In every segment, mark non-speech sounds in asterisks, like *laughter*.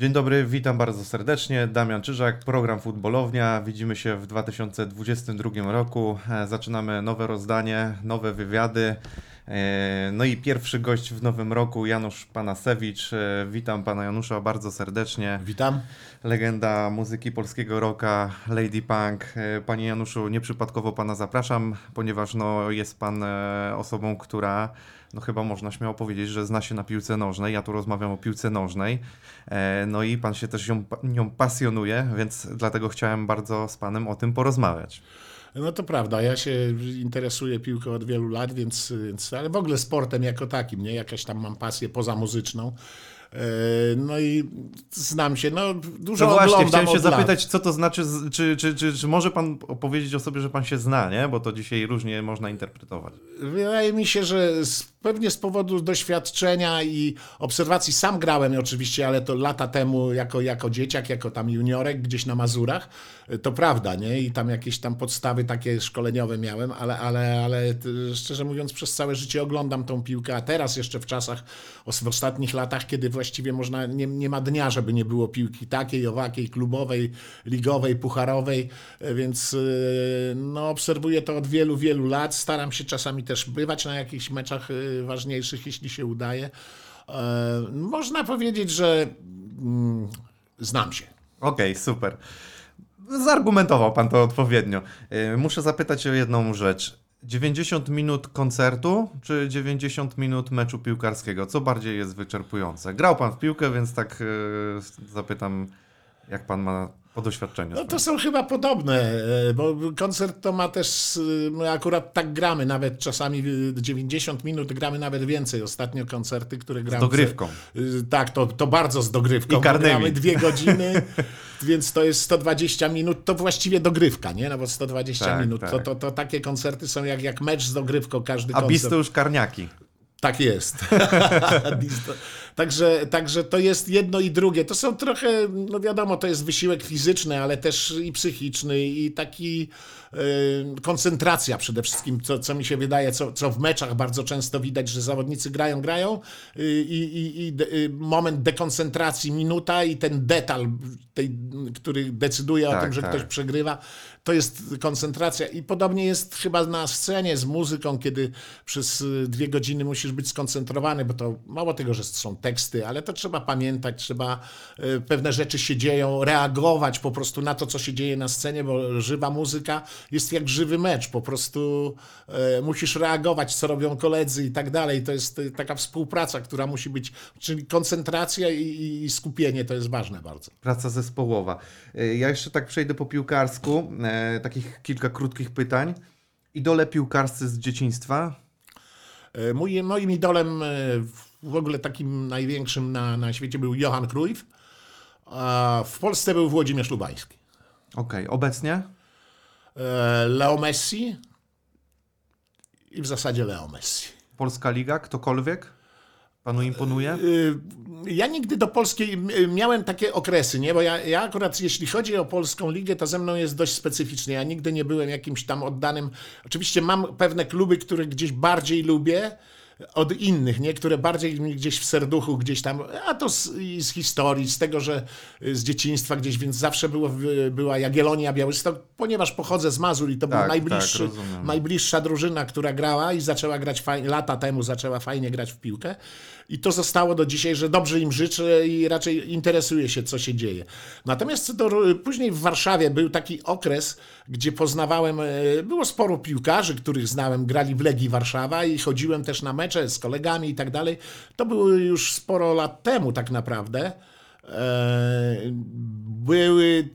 Dzień dobry, witam bardzo serdecznie. Damian Czyżak, program Futbolownia. Widzimy się w 2022 roku. E, Zaczynamy nowe rozdanie, nowe wywiady. E, No i pierwszy gość w nowym roku, Janusz Panasewicz. E, Witam pana Janusza bardzo serdecznie. Witam. Legenda muzyki polskiego rocka, Lady Punk. Panie Januszu, nieprzypadkowo pana zapraszam, ponieważ no, jest pan osobą, która no chyba można śmiało powiedzieć, że zna się na piłce nożnej. Ja tu rozmawiam o piłce nożnej. E, No i pan się też ją, nią pasjonuje, więc dlatego chciałem bardzo z panem o tym porozmawiać. No to prawda, ja się interesuję piłką od wielu lat, więc, więc ale w ogóle sportem jako takim, nie? Jakaś tam mam pasję pozamuzyczną. E, No i znam się, no dużo No właśnie, chciałem się zapytać, co to znaczy, czy, czy, czy, czy może pan opowiedzieć o sobie, że pan się zna, nie? Bo to dzisiaj różnie można interpretować. Wydaje mi się, że pewnie z powodu doświadczenia i obserwacji sam grałem oczywiście, ale to lata temu jako, jako dzieciak, jako tam juniorek gdzieś na Mazurach, to prawda, nie? I tam jakieś tam podstawy takie szkoleniowe miałem, ale, ale, ale t- szczerze mówiąc przez całe życie oglądam tą piłkę, a teraz jeszcze w czasach, w ostatnich latach, kiedy właściwie można, nie, nie ma dnia, żeby nie było piłki takiej, owakiej, klubowej, ligowej, pucharowej, e, więc e, no, obserwuję to od wielu, wielu lat. Staram się czasami też bywać na jakichś meczach e, ważniejszych, jeśli się udaje. E, Można powiedzieć, że mm, znam się. Okej, super. Zargumentował pan to odpowiednio. Yy, Muszę zapytać o jedną rzecz. 90 minut koncertu, czy 90 minut meczu piłkarskiego? Co bardziej jest wyczerpujące? Grał pan w piłkę, więc tak yy, zapytam, jak pan ma po doświadczeniu. No to są chyba podobne, e, bo koncert to ma też, e, my akurat tak gramy, nawet czasami e, 90 minut gramy nawet więcej. Ostatnio koncerty, które gramy. dogrywką. E, Tak, to, to bardzo z dogrywką. I karnymi. Gramy dwie *laughs* godziny, więc to jest 120 minut, to właściwie dogrywka, nie? No bo 120 Tak, minut, tak. To, to, to takie koncerty są jak, jak mecz z dogrywką, każdy A koncert. bis to już karniaki. Tak jest. *laughs* także, także to jest jedno i drugie. To są trochę, no wiadomo, to jest wysiłek fizyczny, ale też i psychiczny i taki e, koncentracja przede wszystkim, co, co mi się wydaje, co, co w meczach bardzo często widać, że zawodnicy grają, grają y, i, i, i de, y, moment dekoncentracji, minuta i ten detal, tej, który decyduje o Tak, tym, że tak. ktoś przegrywa, to jest koncentracja. I podobnie jest chyba na scenie z muzyką, kiedy przez y, dwie godziny musisz być skoncentrowany, bo to mało tego, że są teksty, ale to trzeba pamiętać, trzeba y, pewne rzeczy się dzieją, reagować po prostu na to, co się dzieje na scenie, bo żywa muzyka jest jak żywy mecz, po prostu y, musisz reagować, co robią koledzy i tak dalej. To jest y, taka współpraca, która musi być, czyli koncentracja i, skupienie, to jest ważne bardzo. Praca zespołowa. Ja jeszcze tak przejdę po piłkarsku. E, takich kilka krótkich pytań. Idole piłkarscy z dzieciństwa? E, Mój, moim idolem e, w ogóle takim największym na, na świecie był Johan Cruyff, a w Polsce był Włodzimierz Lubański. Okej, obecnie? E, Leo Messi i w zasadzie Leo Messi. Polska Liga? Ktokolwiek? Panu imponuje? Y, Ja nigdy do polskiej miałem takie okresy, nie? Bo ja, ja akurat jeśli chodzi o polską ligę, to ze mną jest dość specyficznie. Ja nigdy nie byłem jakimś tam oddanym. Oczywiście mam pewne kluby, które gdzieś bardziej lubię od innych, nie? które bardziej mi gdzieś w serduchu, gdzieś tam, a to z, z historii, z tego, że y, z dzieciństwa gdzieś, więc zawsze było, była Jagiellonia, Białystok, ponieważ pochodzę z Mazur i to Tak, był najbliższy, tak, najbliższa drużyna, która grała i zaczęła grać fajnie, lata temu zaczęła fajnie grać w piłkę. I to zostało do dzisiaj, że dobrze im życzę i raczej interesuje się, co się dzieje. Natomiast do, później w Warszawie był taki okres, gdzie poznawałem, e, było sporo piłkarzy, których znałem, grali w Legii Warszawa i chodziłem też na mecze z kolegami i tak dalej. To było już sporo lat temu tak naprawdę. E, były.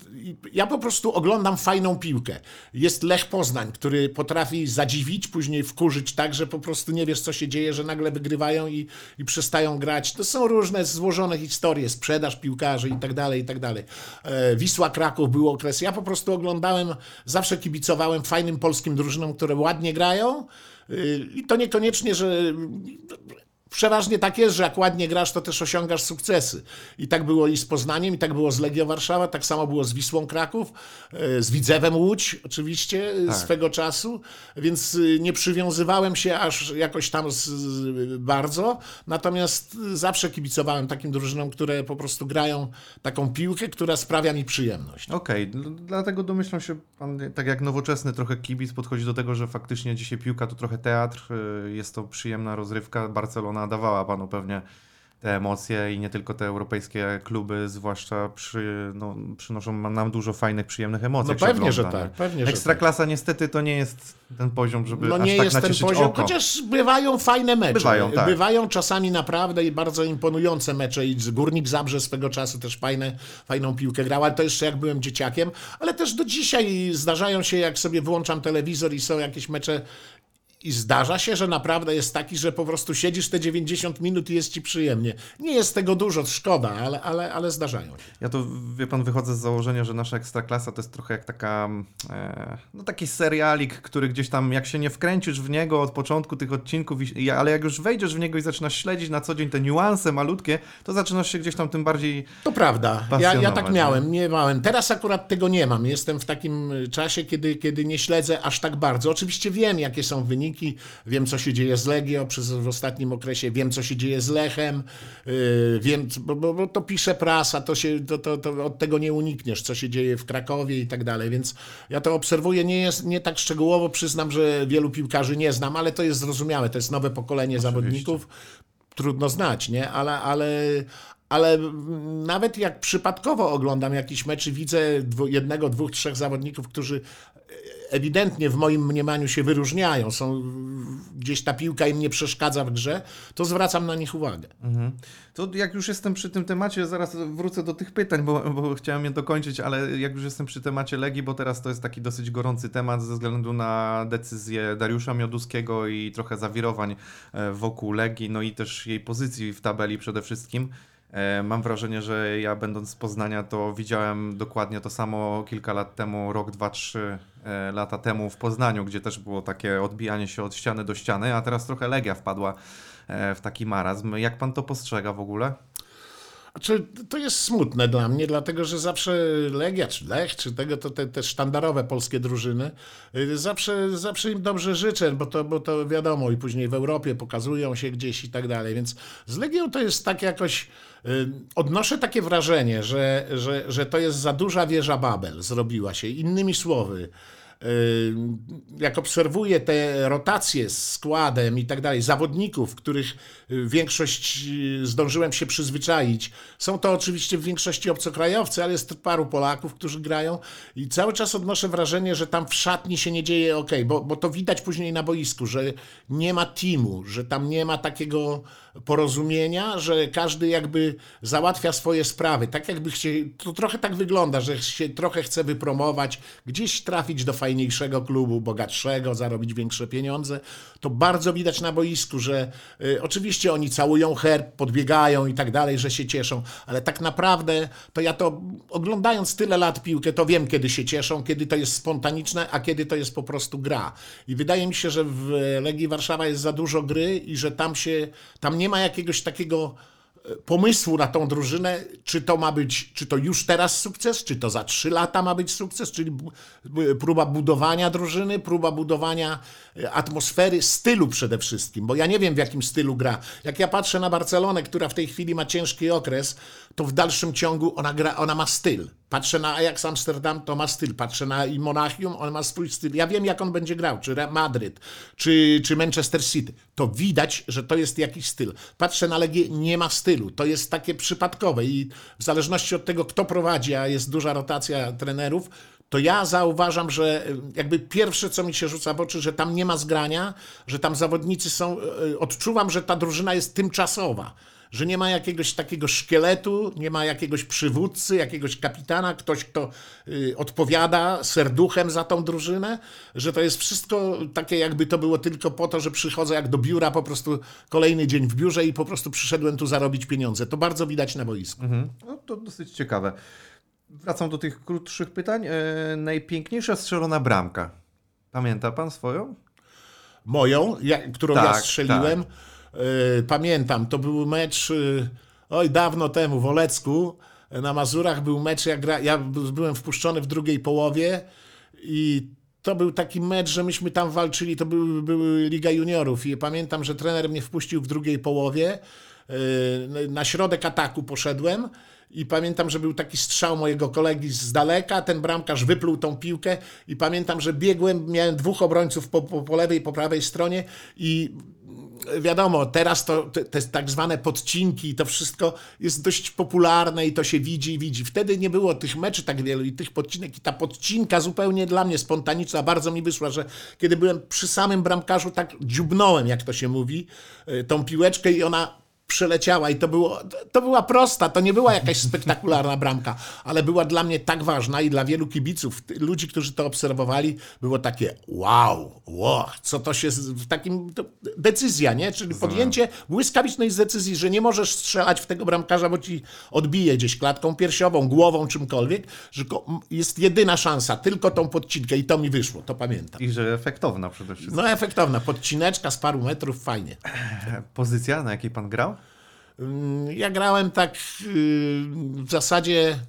Ja po prostu oglądam fajną piłkę. Jest Lech Poznań, który potrafi zadziwić, później wkurzyć tak, że po prostu nie wiesz, co się dzieje, że nagle wygrywają i, i przestają grać. To są różne złożone historie, sprzedaż piłkarzy i tak dalej, i tak dalej. E, Wisła Kraków był okres. Ja po prostu oglądałem, zawsze kibicowałem fajnym polskim drużynom, które ładnie grają. Y, I to niekoniecznie, że przeważnie tak jest, że jak ładnie grasz, to też osiągasz sukcesy. I tak było i z Poznaniem, i tak było z Legią Warszawa, tak samo było z Wisłą Kraków, e, z Widzewem Łódź oczywiście e, Tak. swego czasu, więc e, nie przywiązywałem się aż jakoś tam z, bardzo, natomiast zawsze kibicowałem takim drużynom, które po prostu grają taką piłkę, która sprawia mi przyjemność. Okej, dl- dlatego domyślam się, pan, tak jak nowoczesny trochę kibic podchodzi do tego, że faktycznie dzisiaj piłka to trochę teatr, jest to przyjemna rozrywka. Barcelona dawała panu pewnie te emocje i nie tylko te europejskie kluby, zwłaszcza przy, no, przynoszą nam dużo fajnych, przyjemnych emocji. No pewnie, że ogląda, tak, nie? pewnie, że Ekstraklasa niestety to nie jest ten poziom, żeby No aż nie tak jest ten poziom, oko. chociaż bywają fajne mecze. Bywają, tak. Bywają czasami naprawdę i bardzo imponujące mecze i Górnik Zabrze swego czasu też fajne, fajną piłkę grał, ale to jeszcze jak byłem dzieciakiem, ale też do dzisiaj zdarzają się, jak sobie włączam telewizor i są jakieś mecze i zdarza się, że naprawdę jest taki, że po prostu siedzisz te 90 minut i jest ci przyjemnie. Nie jest tego dużo, szkoda, ale, ale, ale zdarzają się. Ja to, wie pan, wychodzę z założenia, że nasza ekstraklasa to jest trochę jak taka, e, no taki serialik, który gdzieś tam, jak się nie wkręcisz w niego od początku tych odcinków, i, ale jak już wejdziesz w niego i zaczynasz śledzić na co dzień te niuanse malutkie, to zaczynasz się gdzieś tam tym bardziej... To prawda. Ja, ja tak miałem, nie miałem. Teraz akurat tego nie mam. Jestem w takim czasie, kiedy, kiedy nie śledzę aż tak bardzo. Oczywiście wiem, jakie są wyniki, wiem, co się dzieje z Legio przez w ostatnim okresie, wiem, co się dzieje z Lechem, yy, wiem, bo, bo, bo to pisze prasa, to się, to, to, to od tego nie unikniesz, co się dzieje w Krakowie i tak dalej, więc ja to obserwuję, nie, jest, nie tak szczegółowo, przyznam, że wielu piłkarzy nie znam, ale to jest zrozumiałe, to jest nowe pokolenie zawodników, trudno znać, nie? Ale, ale, ale nawet jak przypadkowo oglądam jakiś mecz i widzę jednego, dwóch, trzech zawodników, którzy ewidentnie w moim mniemaniu się wyróżniają, są gdzieś ta piłka im nie przeszkadza w grze, to zwracam na nich uwagę. Mhm. To jak już jestem przy tym temacie, zaraz wrócę do tych pytań, bo, bo chciałem je dokończyć, ale jak już jestem przy temacie Legii, bo teraz to jest taki dosyć gorący temat ze względu na decyzję Dariusza Mioduskiego i trochę zawirowań e, wokół Legii, no i też jej pozycji w tabeli przede wszystkim. E, Mam wrażenie, że ja będąc z Poznania to widziałem dokładnie to samo kilka lat temu, rok, dwa, trzy lata temu w Poznaniu, gdzie też było takie odbijanie się od ściany do ściany, a teraz trochę Legia wpadła e, w taki marazm. Jak pan to postrzega w ogóle? Znaczy, to jest smutne dla mnie, dlatego że zawsze Legia, czy Lech, czy tego, to te, te sztandarowe polskie drużyny, y, zawsze, zawsze im dobrze życzę, bo to, bo to wiadomo, i później w Europie pokazują się gdzieś i tak dalej, więc z Legią to jest tak jakoś, y, odnoszę takie wrażenie, że, że, że to jest za duża wieża Babel, zrobiła się. Innymi słowy, jak obserwuję te rotacje z składem i tak dalej, zawodników, których y, większość y, zdążyłem się przyzwyczaić, są to oczywiście w większości obcokrajowcy, ale jest paru Polaków, którzy grają i cały czas odnoszę wrażenie, że tam w szatni się nie dzieje ok, bo, bo to widać później na boisku, że nie ma teamu, że tam nie ma takiego porozumienia, że każdy jakby załatwia swoje sprawy. Tak jakby chcieli, to trochę tak wygląda, że się trochę chce wypromować, gdzieś trafić do fajniejszego klubu, bogatszego, zarobić większe pieniądze. To bardzo widać na boisku, że y, oczywiście oni całują herb, podbiegają i tak dalej, że się cieszą, ale tak naprawdę to ja to oglądając tyle lat piłkę, to wiem kiedy się cieszą, kiedy to jest spontaniczne, a kiedy to jest po prostu gra. I wydaje mi się, że w Legii Warszawa jest za dużo gry i że tam się, tam nie ma jakiegoś takiego pomysłu na tą drużynę, czy to ma być, czy to już teraz sukces, czy to za trzy lata ma być sukces, czyli próba budowania drużyny, próba budowania e, atmosfery, stylu przede wszystkim, bo ja nie wiem w jakim stylu gra. Jak ja patrzę na Barcelonę, która w tej chwili ma ciężki okres, to w dalszym ciągu ona, gra, ona ma styl. Patrzę na Ajax Amsterdam, to ma styl. Patrzę na Monachium, on ma swój styl. Ja wiem, jak on będzie grał, czy Madryt, czy, czy Manchester City. To widać, że to jest jakiś styl. Patrzę na Legię, nie ma stylu. To jest takie przypadkowe i w zależności od tego, kto prowadzi, a jest duża rotacja trenerów, to ja zauważam, że jakby pierwsze, co mi się rzuca w oczy, że tam nie ma zgrania, że tam zawodnicy są, y, odczuwam, że ta drużyna jest tymczasowa że nie ma jakiegoś takiego szkieletu, nie ma jakiegoś przywódcy, jakiegoś kapitana, ktoś, kto y, odpowiada serduchem za tą drużynę, że to jest wszystko takie, jakby to było tylko po to, że przychodzę jak do biura, po prostu kolejny dzień w biurze i po prostu przyszedłem tu zarobić pieniądze. To bardzo widać na boisku. Mhm. No to dosyć ciekawe. Wracam do tych krótszych pytań. E, najpiękniejsza strzelona bramka. Pamięta pan swoją? Moją, ja, którą ja Tak, strzeliłem, y, pamiętam, to był mecz, y, oj, dawno temu w Olecku, na Mazurach był mecz, ja, gra, ja byłem wpuszczony w drugiej połowie i to był taki mecz, że myśmy tam walczyli, to był, były Liga Juniorów i pamiętam, że trener mnie wpuścił w drugiej połowie, y, na środek ataku poszedłem i pamiętam, że był taki strzał mojego kolegi z daleka, ten bramkarz wypluł tą piłkę i pamiętam, że biegłem, miałem dwóch obrońców po, po, po lewej i po prawej stronie i wiadomo, teraz to te, te tak zwane podcinki to wszystko jest dość popularne i to się widzi i widzi. Wtedy nie było tych meczy tak wielu i tych podcinek i ta podcinka zupełnie dla mnie spontaniczna bardzo mi wyszła, że kiedy byłem przy samym bramkarzu tak dziubnąłem, jak to się mówi, y, tą piłeczkę i ona przeleciała i to, było, to była prosta, to nie była jakaś spektakularna bramka, ale była dla mnie tak ważna i dla wielu kibiców, ludzi, którzy to obserwowali, było takie wow, wow, co to się w takim, decyzja, nie? Czyli podjęcie błyskawicznej decyzji, że nie możesz strzelać w tego bramkarza, bo ci odbije gdzieś klatką piersiową, głową, czymkolwiek, że jest jedyna szansa, tylko tą podcinkę i to mi wyszło, to pamiętam. I że efektowna przede wszystkim. No efektowna, podcineczka z paru metrów, fajnie. Pozycja, na jakiej pan grał? Ja grałem tak y, w zasadzie,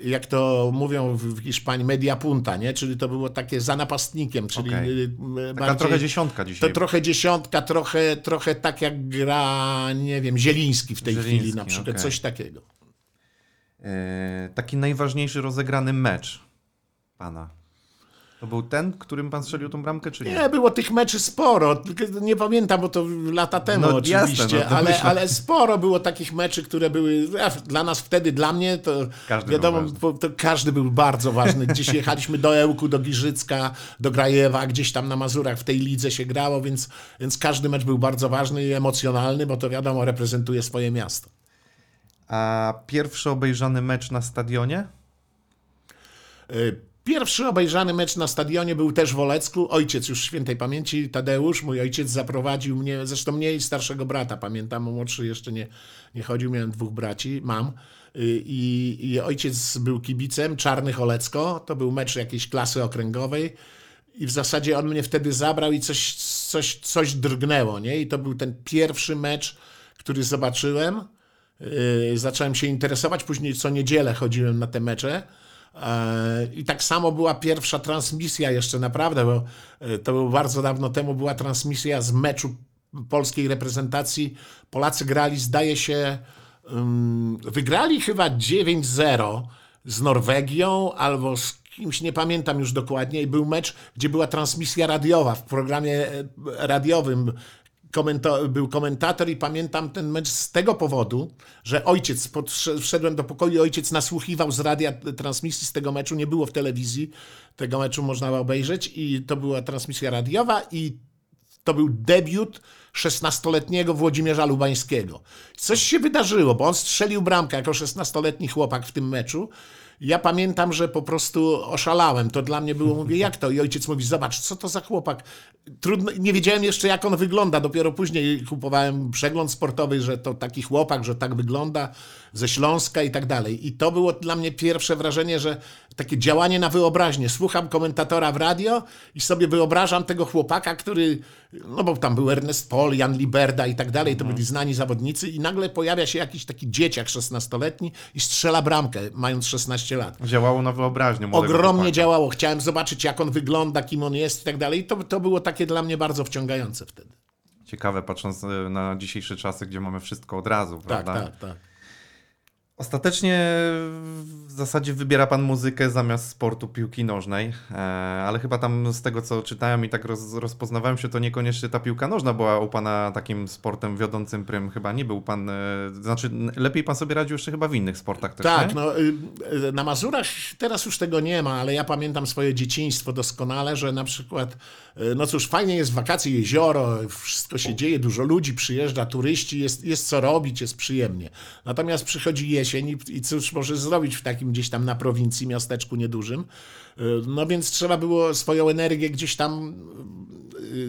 jak to mówią w Hiszpanii, media punta, nie? czyli to było takie za napastnikiem, czyli Okej. y, Taka bardziej, trochę dziesiątka dzisiaj. to trochę dziesiątka, trochę, trochę tak jak gra, nie wiem, Zieliński w tej Zieliński, chwili na przykład, okej. coś takiego. E, taki najważniejszy rozegrany mecz pana. To był ten, którym pan strzelił tą bramkę, czy nie? Nie, było tych meczy sporo, nie pamiętam, bo to lata temu No oczywiście, jasne, no ale, ale sporo było takich meczy, które były, dla nas wtedy, dla mnie, to Każdy wiadomo, to każdy był bardzo ważny. Gdzieś jechaliśmy do Ełku, do Giżycka, do Grajewa, gdzieś tam na Mazurach w tej lidze się grało, więc, więc każdy mecz był bardzo ważny i emocjonalny, bo to wiadomo, reprezentuje swoje miasto. A pierwszy obejrzany mecz na stadionie? Y, Pierwszy obejrzany mecz na stadionie był też w Olecku. Ojciec już świętej pamięci, Tadeusz, mój ojciec zaprowadził mnie, zresztą mnie i starszego brata, pamiętam, młodszy jeszcze nie, nie chodził, miałem dwóch braci, mam. Y, I, I ojciec był kibicem, Czarnych Olecko, to był mecz jakiejś klasy okręgowej i w zasadzie on mnie wtedy zabrał i coś, coś, coś drgnęło, nie? I to był ten pierwszy mecz, który zobaczyłem. Yy, zacząłem się interesować, później co niedzielę chodziłem na te mecze. Yy, I tak samo była pierwsza transmisja jeszcze naprawdę, bo yy, to było bardzo dawno temu, była transmisja z meczu polskiej reprezentacji. Polacy grali, zdaje się, wygrali chyba 9-0 z Norwegią albo z kimś, nie pamiętam już dokładnie, i był mecz, gdzie była transmisja radiowa w programie e, radiowym. Komento, był komentator i pamiętam ten mecz z tego powodu, że ojciec, wszedłem do pokoju i ojciec nasłuchiwał z radia transmisji z tego meczu, nie było w telewizji, tego meczu można obejrzeć i to była transmisja radiowa i to był debiut 16-letniego Włodzimierza Lubańskiego. Coś się wydarzyło, bo on strzelił bramkę jako 16-letni chłopak w tym meczu. Ja pamiętam, że po prostu oszalałem. To dla mnie było, mówię, jak to? I ojciec mówi, zobacz, co to za chłopak. Trudno, nie wiedziałem jeszcze, jak on wygląda. Dopiero później kupowałem przegląd sportowy, że to taki chłopak, że tak wygląda, ze Śląska i tak dalej. I to było dla mnie pierwsze wrażenie, że takie działanie na wyobraźnię. Słucham komentatora w radio i sobie wyobrażam tego chłopaka, który, no bo tam był Ernest Pol, Jan Liberda i tak dalej, to byli znani zawodnicy i nagle pojawia się jakiś taki dzieciak 16-letni i strzela bramkę, mając 16 lat. Działało na wyobraźnię. Ogromnie chłopaka. działało. Chciałem zobaczyć, jak on wygląda, kim on jest i tak dalej. I to, to było takie dla mnie bardzo wciągające wtedy. Ciekawe, patrząc e, na dzisiejsze czasy, gdzie mamy wszystko od razu, Tak, prawda? tak, tak. Ostatecznie w zasadzie wybiera pan muzykę zamiast sportu piłki nożnej, e, ale chyba tam z tego co czytałem i tak roz, rozpoznawałem się, to niekoniecznie ta piłka nożna była u pana takim sportem wiodącym prym. Chyba nie był pan, e, znaczy lepiej pan sobie radził jeszcze chyba w innych sportach też, Tak, nie? no y, y, na Mazurach teraz już tego nie ma, ale ja pamiętam swoje dzieciństwo doskonale, że na przykład, no cóż, fajnie jest wakacje, jezioro, wszystko się dzieje, dużo ludzi przyjeżdża, turyści, jest, jest co robić, jest przyjemnie. Natomiast przychodzi jesień i, i cóż możesz zrobić w takim gdzieś tam na prowincji, miasteczku niedużym. Y, No więc trzeba było swoją energię gdzieś tam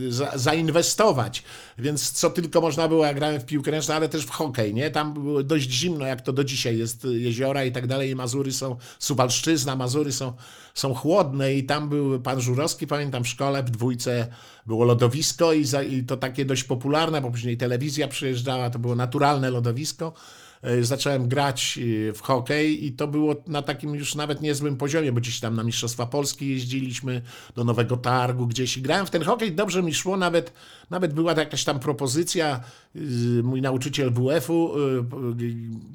za, zainwestować. Więc co tylko można było, ja grałem w piłkę ręczną, ale też w hokej, nie? Tam było dość zimno, jak to do dzisiaj jest, y, jeziora i tak dalej, i Mazury są, Suwalszczyzna, Mazury są, są chłodne i tam był pan Żurowski, pamiętam w szkole, w dwójce było lodowisko i, za, i to takie dość popularne, bo później telewizja przyjeżdżała, to było naturalne lodowisko. E, Zacząłem grać e, w hokej i to było na takim już nawet niezłym poziomie, bo gdzieś tam na Mistrzostwa Polski jeździliśmy, do Nowego Targu gdzieś i grałem w ten hokej, dobrze mi szło, nawet, nawet była jakaś tam propozycja, y, mój nauczyciel WF-u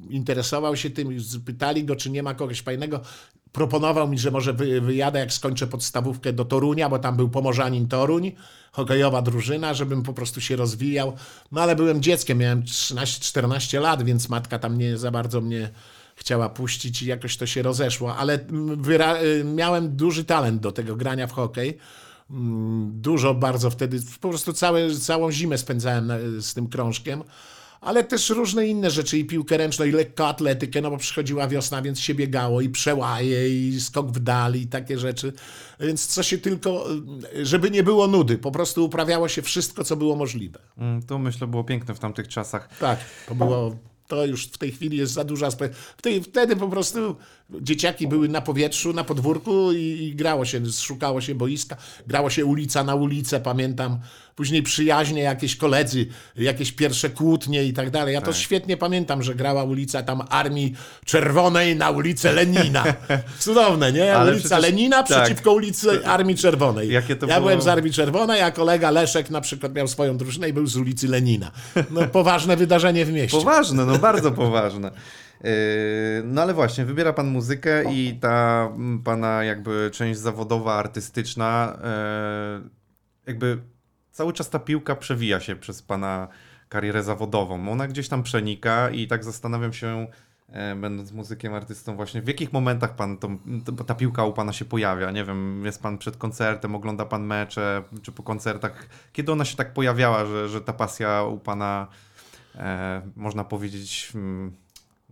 interesował się tym, pytali go, czy nie ma kogoś fajnego, proponował mi, że może wy, wyjadę, jak skończę podstawówkę do Torunia, bo tam był Pomorzanin Toruń, hokejowa drużyna, żebym po prostu się rozwijał. No ale byłem dzieckiem, miałem 13-14 lat, więc matka tam nie za bardzo mnie chciała puścić i jakoś to się rozeszło, ale y, miałem duży talent do tego grania w hokej. Mm, Dużo bardzo wtedy, po prostu całe, całą zimę spędzałem z tym krążkiem ale też różne inne rzeczy, i piłkę ręczną, i lekkoatletykę, no bo przychodziła wiosna, więc się biegało, i przełaje, i skok w dal, i takie rzeczy. Więc co się tylko, żeby nie było nudy, po prostu uprawiało się wszystko, co było możliwe. Mm, To myślę było piękne w tamtych czasach. Tak, to było, to już w tej chwili jest za duża tej, Wtedy po prostu dzieciaki były na powietrzu, na podwórku i, i grało się, szukało się boiska, grało się ulica na ulicę, pamiętam. Później przyjaźnie, jakieś koledzy, jakieś pierwsze kłótnie i tak dalej. Ja to świetnie pamiętam, że grała ulica tam Armii Czerwonej na ulicę Lenina. Cudowne, nie? Ale ulica przecież- Lenina tak. przeciwko ulicy Armii Czerwonej. Jakie to ja było- byłem z Armii Czerwonej, a kolega Leszek na przykład miał swoją drużynę i był z ulicy Lenina. No poważne wydarzenie w mieście. Poważne, no bardzo poważne. Yy, No ale właśnie, wybiera pan muzykę i ta mm, pana jakby część zawodowa, artystyczna, yy, jakby cały czas ta piłka przewija się przez pana karierę zawodową. Ona gdzieś tam przenika i tak zastanawiam się, e, będąc muzykiem, artystą właśnie, w jakich momentach pan to, to, ta piłka u pana się pojawia? Nie wiem, jest pan przed koncertem, ogląda pan mecze, czy po koncertach. Kiedy ona się tak pojawiała, że, że ta pasja u pana, e, można powiedzieć, mm,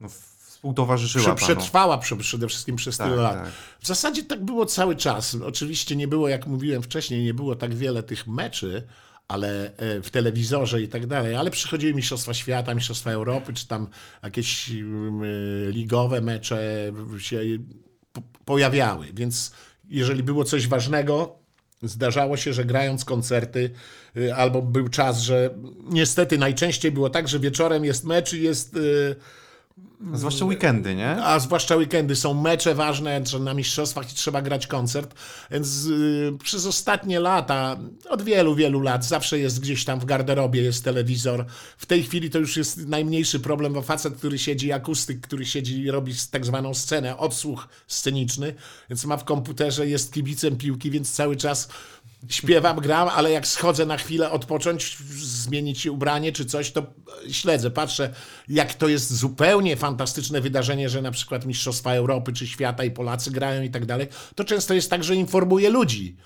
no, współtowarzyszyła panu? przetrwała prze- przede wszystkim przez Tak, tyle lat. tak. W zasadzie tak było cały czas. Oczywiście nie było, jak mówiłem wcześniej, nie było tak wiele tych meczy, ale e, w telewizorze i tak dalej, ale przychodziły Mistrzostwa Świata, Mistrzostwa Europy, czy tam jakieś mm, e, ligowe mecze się po- pojawiały, więc jeżeli było coś ważnego, Zdarzało się, że grając koncerty, y, albo był czas, że niestety najczęściej było tak, że wieczorem jest mecz i jest Zwłaszcza weekendy, nie? a zwłaszcza weekendy są mecze ważne, że na mistrzostwach i trzeba grać koncert. Więc y, przez ostatnie lata, od wielu, wielu lat, zawsze jest gdzieś tam w garderobie jest telewizor. W tej chwili to już jest najmniejszy problem, bo facet, który siedzi, akustyk, który siedzi i robi tak zwaną scenę, odsłuch sceniczny, więc ma w komputerze, jest kibicem piłki, więc cały czas śpiewam, gram, ale jak schodzę na chwilę odpocząć, zmienić ubranie czy coś, to śledzę, patrzę, jak to jest zupełnie fantastyczne wydarzenie, że na przykład Mistrzostwa Europy czy świata i Polacy grają i tak dalej. To często jest tak, że informuję ludzi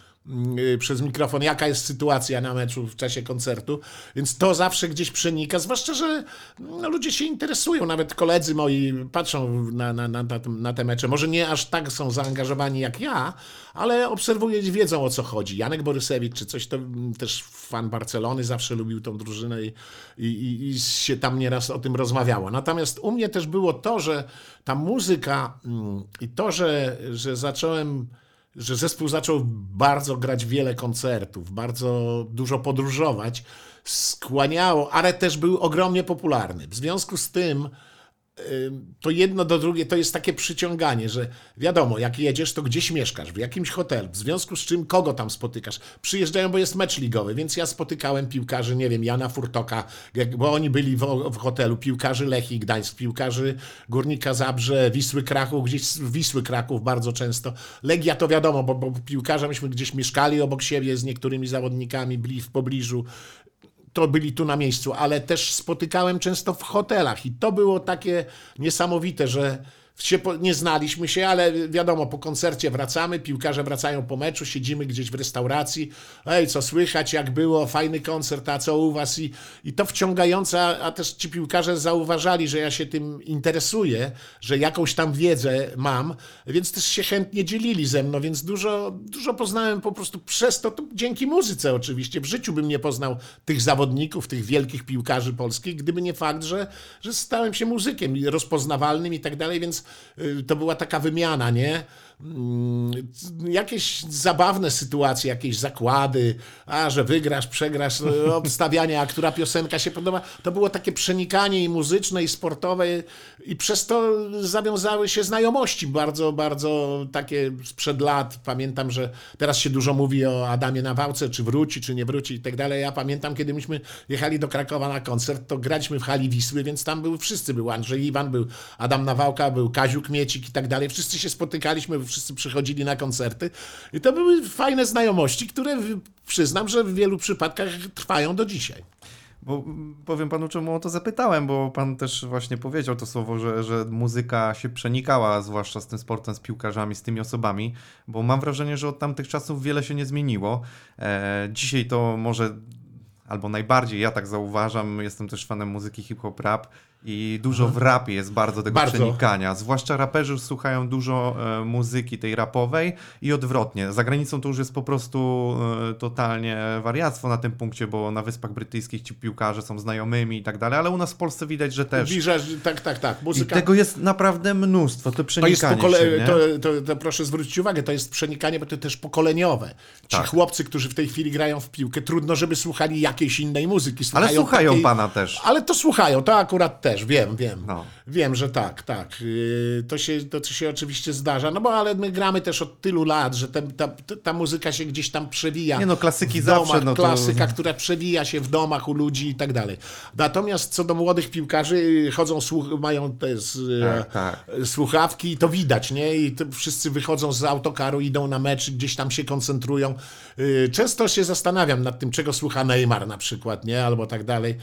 przez mikrofon, jaka jest sytuacja na meczu w czasie koncertu, więc to zawsze gdzieś przenika, zwłaszcza, że no, ludzie się interesują, nawet koledzy moi patrzą na, na, na, na, te mecze, może nie aż tak są zaangażowani jak ja, ale obserwuję, wiedzą o co chodzi. Janek Borysewicz czy coś, to mm, też fan Barcelony, zawsze lubił tą drużynę i, i, i, i się tam nieraz o tym rozmawiało. Natomiast u mnie też było to, że ta muzyka mm, i to, że, że zacząłem że zespół zaczął bardzo grać wiele koncertów, bardzo dużo podróżować, skłaniało, ale też był ogromnie popularny. W związku z tym ym, to jedno do drugie to jest takie przyciąganie, że wiadomo, jak jedziesz, to gdzieś mieszkasz, w jakimś hotelu, w związku z czym kogo tam spotykasz. Przyjeżdżają, bo jest mecz ligowy, więc ja spotykałem piłkarzy, nie wiem, Jana Furtoka, bo oni byli w, w hotelu, piłkarzy Lechii Gdańsk, piłkarzy Górnika Zabrze, Wisły Kraków, gdzieś Wisły Kraków bardzo często. Legia to wiadomo, bo, bo piłkarze myśmy gdzieś mieszkali obok siebie z niektórymi zawodnikami, byli w pobliżu to byli tu na miejscu, ale też spotykałem często w hotelach i to było takie niesamowite, że się nie znaliśmy się, ale wiadomo, po koncercie wracamy, piłkarze wracają po meczu, siedzimy gdzieś w restauracji, ej, co słychać, jak było, fajny koncert, a co u was? I, i to wciągające, a, też ci piłkarze zauważali, że ja się tym interesuję, że jakąś tam wiedzę mam, więc też się chętnie dzielili ze mną, więc dużo, dużo poznałem po prostu przez to, to dzięki muzyce oczywiście. W życiu bym nie poznał tych zawodników, tych wielkich piłkarzy polskich, gdyby nie fakt, że, że stałem się muzykiem rozpoznawalnym i tak dalej, więc to była taka wymiana, nie? Mm, Jakieś zabawne sytuacje, jakieś zakłady, a że wygrasz, przegrasz, y, obstawianie, a która piosenka się podoba. To było takie przenikanie i muzyczne, i sportowe, i przez to zawiązały się znajomości bardzo, bardzo takie sprzed lat. Pamiętam, że teraz się dużo mówi o Adamie Nawałce, czy wróci, czy nie wróci i tak dalej. Ja pamiętam, kiedy myśmy jechali do Krakowa na koncert, to graliśmy w hali Wisły, więc tam były wszyscy. Był Andrzej Iwan, był Adam Nawałka, był Kaziu Kmiecik i tak dalej. Wszyscy się spotykaliśmy, wszyscy przychodzili na koncerty i to były fajne znajomości, które przyznam, że w wielu przypadkach trwają do dzisiaj. Bo powiem panu, czemu o to zapytałem, bo pan też właśnie powiedział to słowo, że, że muzyka się przenikała, zwłaszcza z tym sportem, z piłkarzami, z tymi osobami, bo mam wrażenie, że od tamtych czasów wiele się nie zmieniło. E, dzisiaj to może, albo najbardziej, ja tak zauważam, jestem też fanem muzyki hip-hop rap i dużo w rapie jest bardzo tego Bardzo. przenikania. Zwłaszcza raperzy słuchają dużo e, muzyki tej rapowej i odwrotnie. Za granicą to już jest po prostu e, totalnie wariactwo na tym punkcie, bo na Wyspach Brytyjskich ci piłkarze są znajomymi i tak dalej, ale u nas w Polsce widać, że też. Bliżej, tak, tak, tak. I Muzyka tego jest naprawdę mnóstwo, to To jest przenikanie pokole... się, to, to, to proszę zwrócić uwagę, to jest przenikanie, bo to też pokoleniowe. Ci Tak. chłopcy, którzy w tej chwili grają w piłkę, trudno, żeby słuchali jakiejś innej muzyki. Ale słuchają takiej- pana też. Ale to słuchają, to akurat też, wiem, wiem. No. Wiem, że tak, tak. Yy, To się, to się oczywiście zdarza, no bo ale my gramy też od tylu lat, że ten, ta, ta muzyka się gdzieś tam przewija. Nie no, klasyki w zawsze, domach, no to- klasyka, która przewija się w domach u ludzi i tak dalej. Natomiast co do młodych piłkarzy, yy, chodzą, mają te z, Tak, tak. słuchawki i to widać, nie? I wszyscy wychodzą z autokaru, idą na mecz, gdzieś tam się koncentrują. Często się zastanawiam nad tym, czego słucha Neymar na przykład, nie? Albo tak dalej.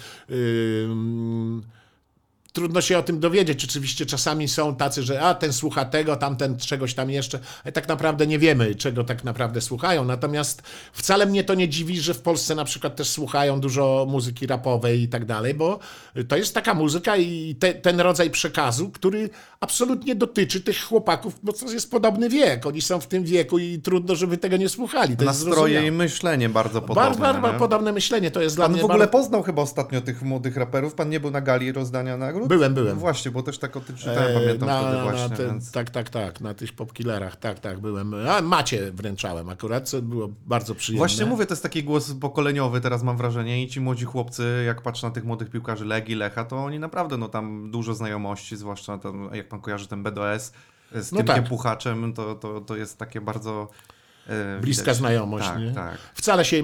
Trudno się o tym dowiedzieć. Oczywiście czasami są tacy, że a ten słucha tego, tamten czegoś tam jeszcze, ale tak naprawdę nie wiemy, czego tak naprawdę słuchają. Natomiast wcale mnie to nie dziwi, że w Polsce na przykład też słuchają dużo muzyki rapowej i tak dalej, bo to jest taka muzyka i te, ten rodzaj przekazu, który absolutnie dotyczy tych chłopaków, bo to jest podobny wiek. Oni są w tym wieku i trudno, żeby tego nie słuchali. To Nastroje i myślenie bardzo podobne. Bardzo, bardzo nie? podobne myślenie. To jest dla Pan mnie w ogóle bardzo... poznał chyba ostatnio tych młodych raperów. Pan nie był na gali rozdania nagród? Byłem, byłem. Właśnie, bo też tak o tym czytałem, E, pamiętam na, wtedy na właśnie. te, więc... Tak, tak, tak, na tych popkillerach, tak, tak, byłem. A macie wręczałem akurat, co było bardzo przyjemne. Właśnie mówię, to jest taki głos pokoleniowy, teraz mam wrażenie i ci młodzi chłopcy, jak patrzę na tych młodych piłkarzy Legii, Lecha, to oni naprawdę, no tam dużo znajomości, zwłaszcza tam, jak pan kojarzy ten BDS z No tym tak. Puchaczem, to, to, to jest takie bardzo... e, Bliska widać. znajomość, Tak, nie? tak. Wcale się,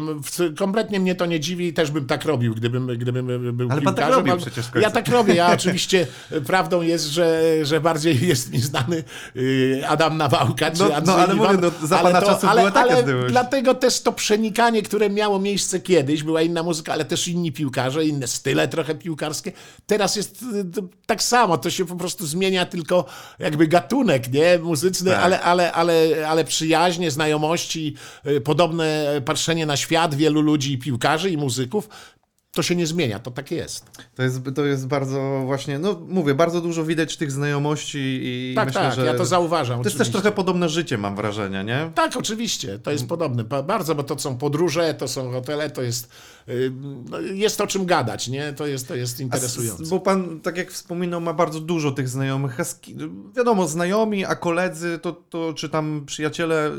kompletnie mnie to nie dziwi i też bym tak robił, gdybym, gdybym był Ale pan tak piłkarzem. robił przecież. Ja tak robię, ja oczywiście prawdą jest, że, że bardziej *laughs* jest mi znany Adam Nawałka czy No- no, ale Iwan, mówię, no, za ale pana czasów ale, były takie ale. Dlatego też to przenikanie, które miało miejsce kiedyś, była inna muzyka, ale też inni piłkarze, inne style trochę piłkarskie. Teraz jest to, tak samo, to się po prostu zmienia tylko jakby gatunek, nie, muzyczny, Tak. ale, ale, ale, ale przyjaźnie, znajomości, y, podobne patrzenie na świat wielu ludzi, piłkarzy i muzyków, to się nie zmienia, to tak jest. To jest, to jest bardzo właśnie, no mówię, bardzo dużo widać tych znajomości i Tak, myślę, tak, że ja to zauważam. to jest też oczywiście. trochę podobne życie, mam wrażenie, nie? Tak, oczywiście, to jest podobne, ba- bardzo, bo to są podróże, to są hotele, to jest, y, no, jest o czym gadać, nie? To jest, to jest A interesujące. Bo pan, tak jak wspominał, ma bardzo dużo tych znajomych. A wiadomo, znajomi, a koledzy, to, to czy tam przyjaciele,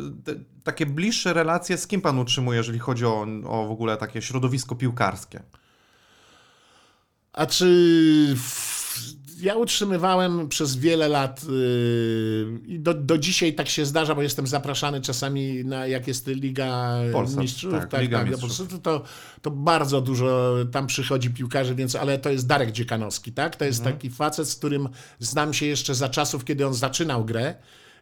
takie bliższe relacje, z kim pan utrzymuje, jeżeli chodzi o, o w ogóle takie środowisko piłkarskie? A czy ja utrzymywałem przez wiele lat yy, i do, do dzisiaj tak się zdarza, bo jestem zapraszany czasami na jak jest Liga Polsat, Mistrzów, tak, tak, Liga tak, Mistrzów. to, to bardzo dużo tam przychodzi piłkarzy, więc ale to jest Darek Dziekanowski, tak? To jest Mhm. taki facet, z którym znam się jeszcze za czasów, kiedy on zaczynał grę.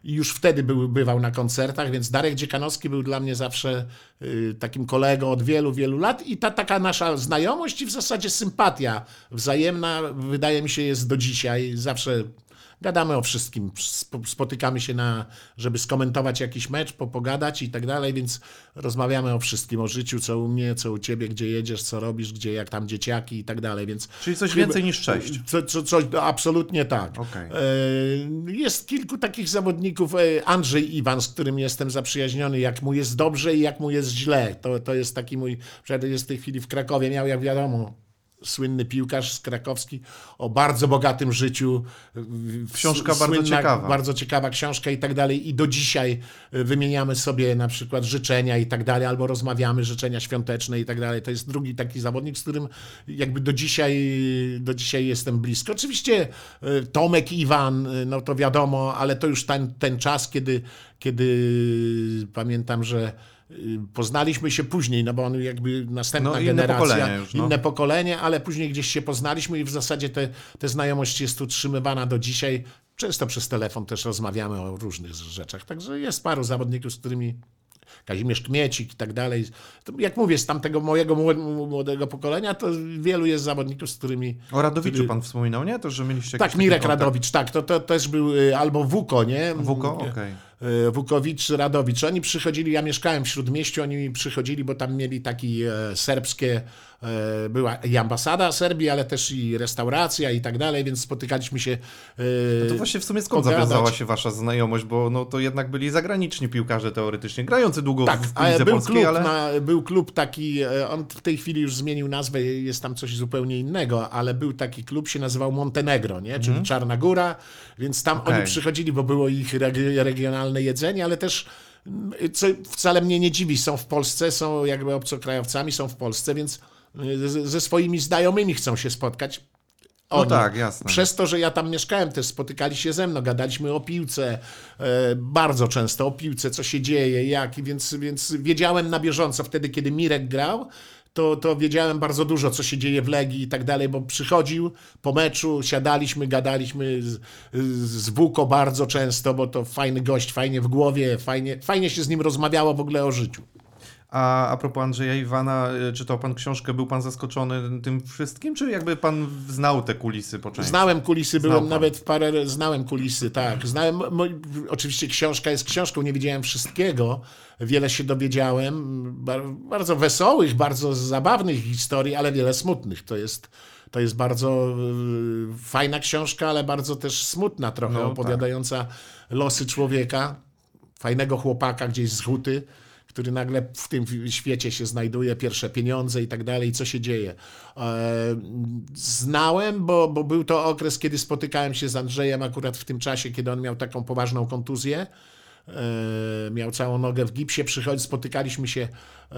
I już wtedy był, bywał na koncertach, więc Darek Dziekanowski był dla mnie zawsze y, takim kolegą od wielu, wielu lat i ta taka nasza znajomość i w zasadzie sympatia wzajemna wydaje mi się jest do dzisiaj. Zawsze Gadamy o wszystkim. Sp- Spotykamy się na, żeby skomentować jakiś mecz, po- pogadać i tak dalej, więc rozmawiamy o wszystkim, o życiu, co u mnie, co u ciebie, gdzie jedziesz, co robisz, gdzie, jak tam dzieciaki i tak dalej, więc... Czyli coś więcej niż cześć. Co, co, coś, no, absolutnie tak. Okej. E, Jest kilku takich zawodników. e, Andrzej Iwan, z którym jestem zaprzyjaźniony, jak mu jest dobrze i jak mu jest źle. To, to jest taki mój, przed jest w tej chwili w Krakowie, miał jak wiadomo słynny piłkarz z krakowski o bardzo bogatym życiu. Książka bardzo ciekawa. Bardzo ciekawa książka i tak dalej. I do dzisiaj e, wymieniamy sobie na przykład życzenia i tak dalej, albo rozmawiamy życzenia świąteczne i tak dalej. To jest drugi taki zawodnik, z którym jakby do dzisiaj, do dzisiaj jestem blisko. Oczywiście e, Tomek Iwan, e, no to wiadomo, ale to już ten, ten czas, kiedy, kiedy pamiętam, że poznaliśmy się później, no bo on jakby następna No, generacja, pokolenie już, no. inne pokolenie, ale później gdzieś się poznaliśmy i w zasadzie te, te znajomość jest utrzymywana do dzisiaj. Często przez telefon też rozmawiamy o różnych rzeczach. Także jest paru zawodników, z którymi Kazimierz Kmiecik i tak dalej. Jak mówię, z tamtego mojego młod- młodego pokolenia, to wielu jest zawodników, z którymi... O Radowiczu pan wspominał, nie? To, że mieliście Tak, Mirek. Radowicz, tak, to, to też był, y, albo Wuko, nie? Wuko? Okej. E, Wukowicz, Radowicz. Oni przychodzili, ja mieszkałem w Śródmieściu, oni przychodzili, bo tam mieli taki e, serbskie, e, była i ambasada Serbii, ale też i restauracja i tak dalej, więc spotykaliśmy się. e, To właśnie w sumie skąd pogadać. zawiązała się wasza znajomość, bo no, to jednak byli zagraniczni piłkarze teoretycznie, grający długo Tak, w lidze był polskiej, klub, ale... na, był klub taki, e, on w tej chwili już zmienił nazwę, jest tam coś zupełnie innego, ale był taki klub, się nazywał Montenegro, nie? czyli Czarna Góra, więc tam Okej. oni przychodzili, bo było ich reg- regionalne jedzenie, ale też mm, co wcale mnie nie dziwi, są w Polsce, są jakby obcokrajowcami, są w Polsce, więc ze swoimi znajomymi chcą się spotkać. No Oni. tak, jasne. Przez to, że ja tam mieszkałem, też spotykali się ze mną, gadaliśmy o piłce, e, bardzo często o piłce, co się dzieje, jak, więc, więc wiedziałem na bieżąco wtedy, kiedy Mirek grał, to, to wiedziałem bardzo dużo, co się dzieje w Legii i tak dalej, bo przychodził po meczu, siadaliśmy, gadaliśmy z, z Wuko bardzo często, bo to fajny gość, fajnie w głowie, fajnie, fajnie się z nim rozmawiało w ogóle o życiu. A a propos Andrzeja Iwana, y, czytał pan książkę, był pan zaskoczony tym wszystkim, czy jakby pan znał te kulisy po części? Znałem kulisy, byłem nawet w parę, znałem kulisy, tak. Znałem, oczywiście książka jest książką, nie wiedziałem wszystkiego, wiele się dowiedziałem, bar, bardzo wesołych, bardzo zabawnych historii, ale wiele smutnych. To jest, to jest bardzo y, fajna książka, ale bardzo też smutna trochę, No, tak. opowiadająca losy człowieka, fajnego chłopaka gdzieś z Huty, który nagle w tym świecie się znajduje, pierwsze pieniądze i tak dalej, co się dzieje. E, Znałem, bo, bo był to okres, kiedy spotykałem się z Andrzejem akurat w tym czasie, kiedy on miał taką poważną kontuzję. E, Miał całą nogę w gipsie, przychodzi, spotykaliśmy się e,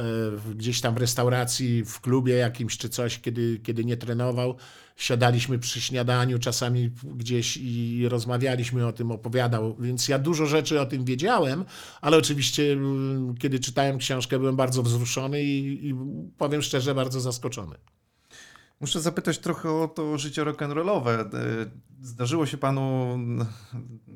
gdzieś tam w restauracji, w klubie jakimś czy coś, kiedy, kiedy nie trenował. Siadaliśmy przy śniadaniu czasami gdzieś i rozmawialiśmy o tym, opowiadał, więc ja dużo rzeczy o tym wiedziałem, ale oczywiście kiedy czytałem książkę byłem bardzo wzruszony i, i powiem szczerze, bardzo zaskoczony. Muszę zapytać trochę o to życie rock'n'rollowe. Y, Zdarzyło się panu mm,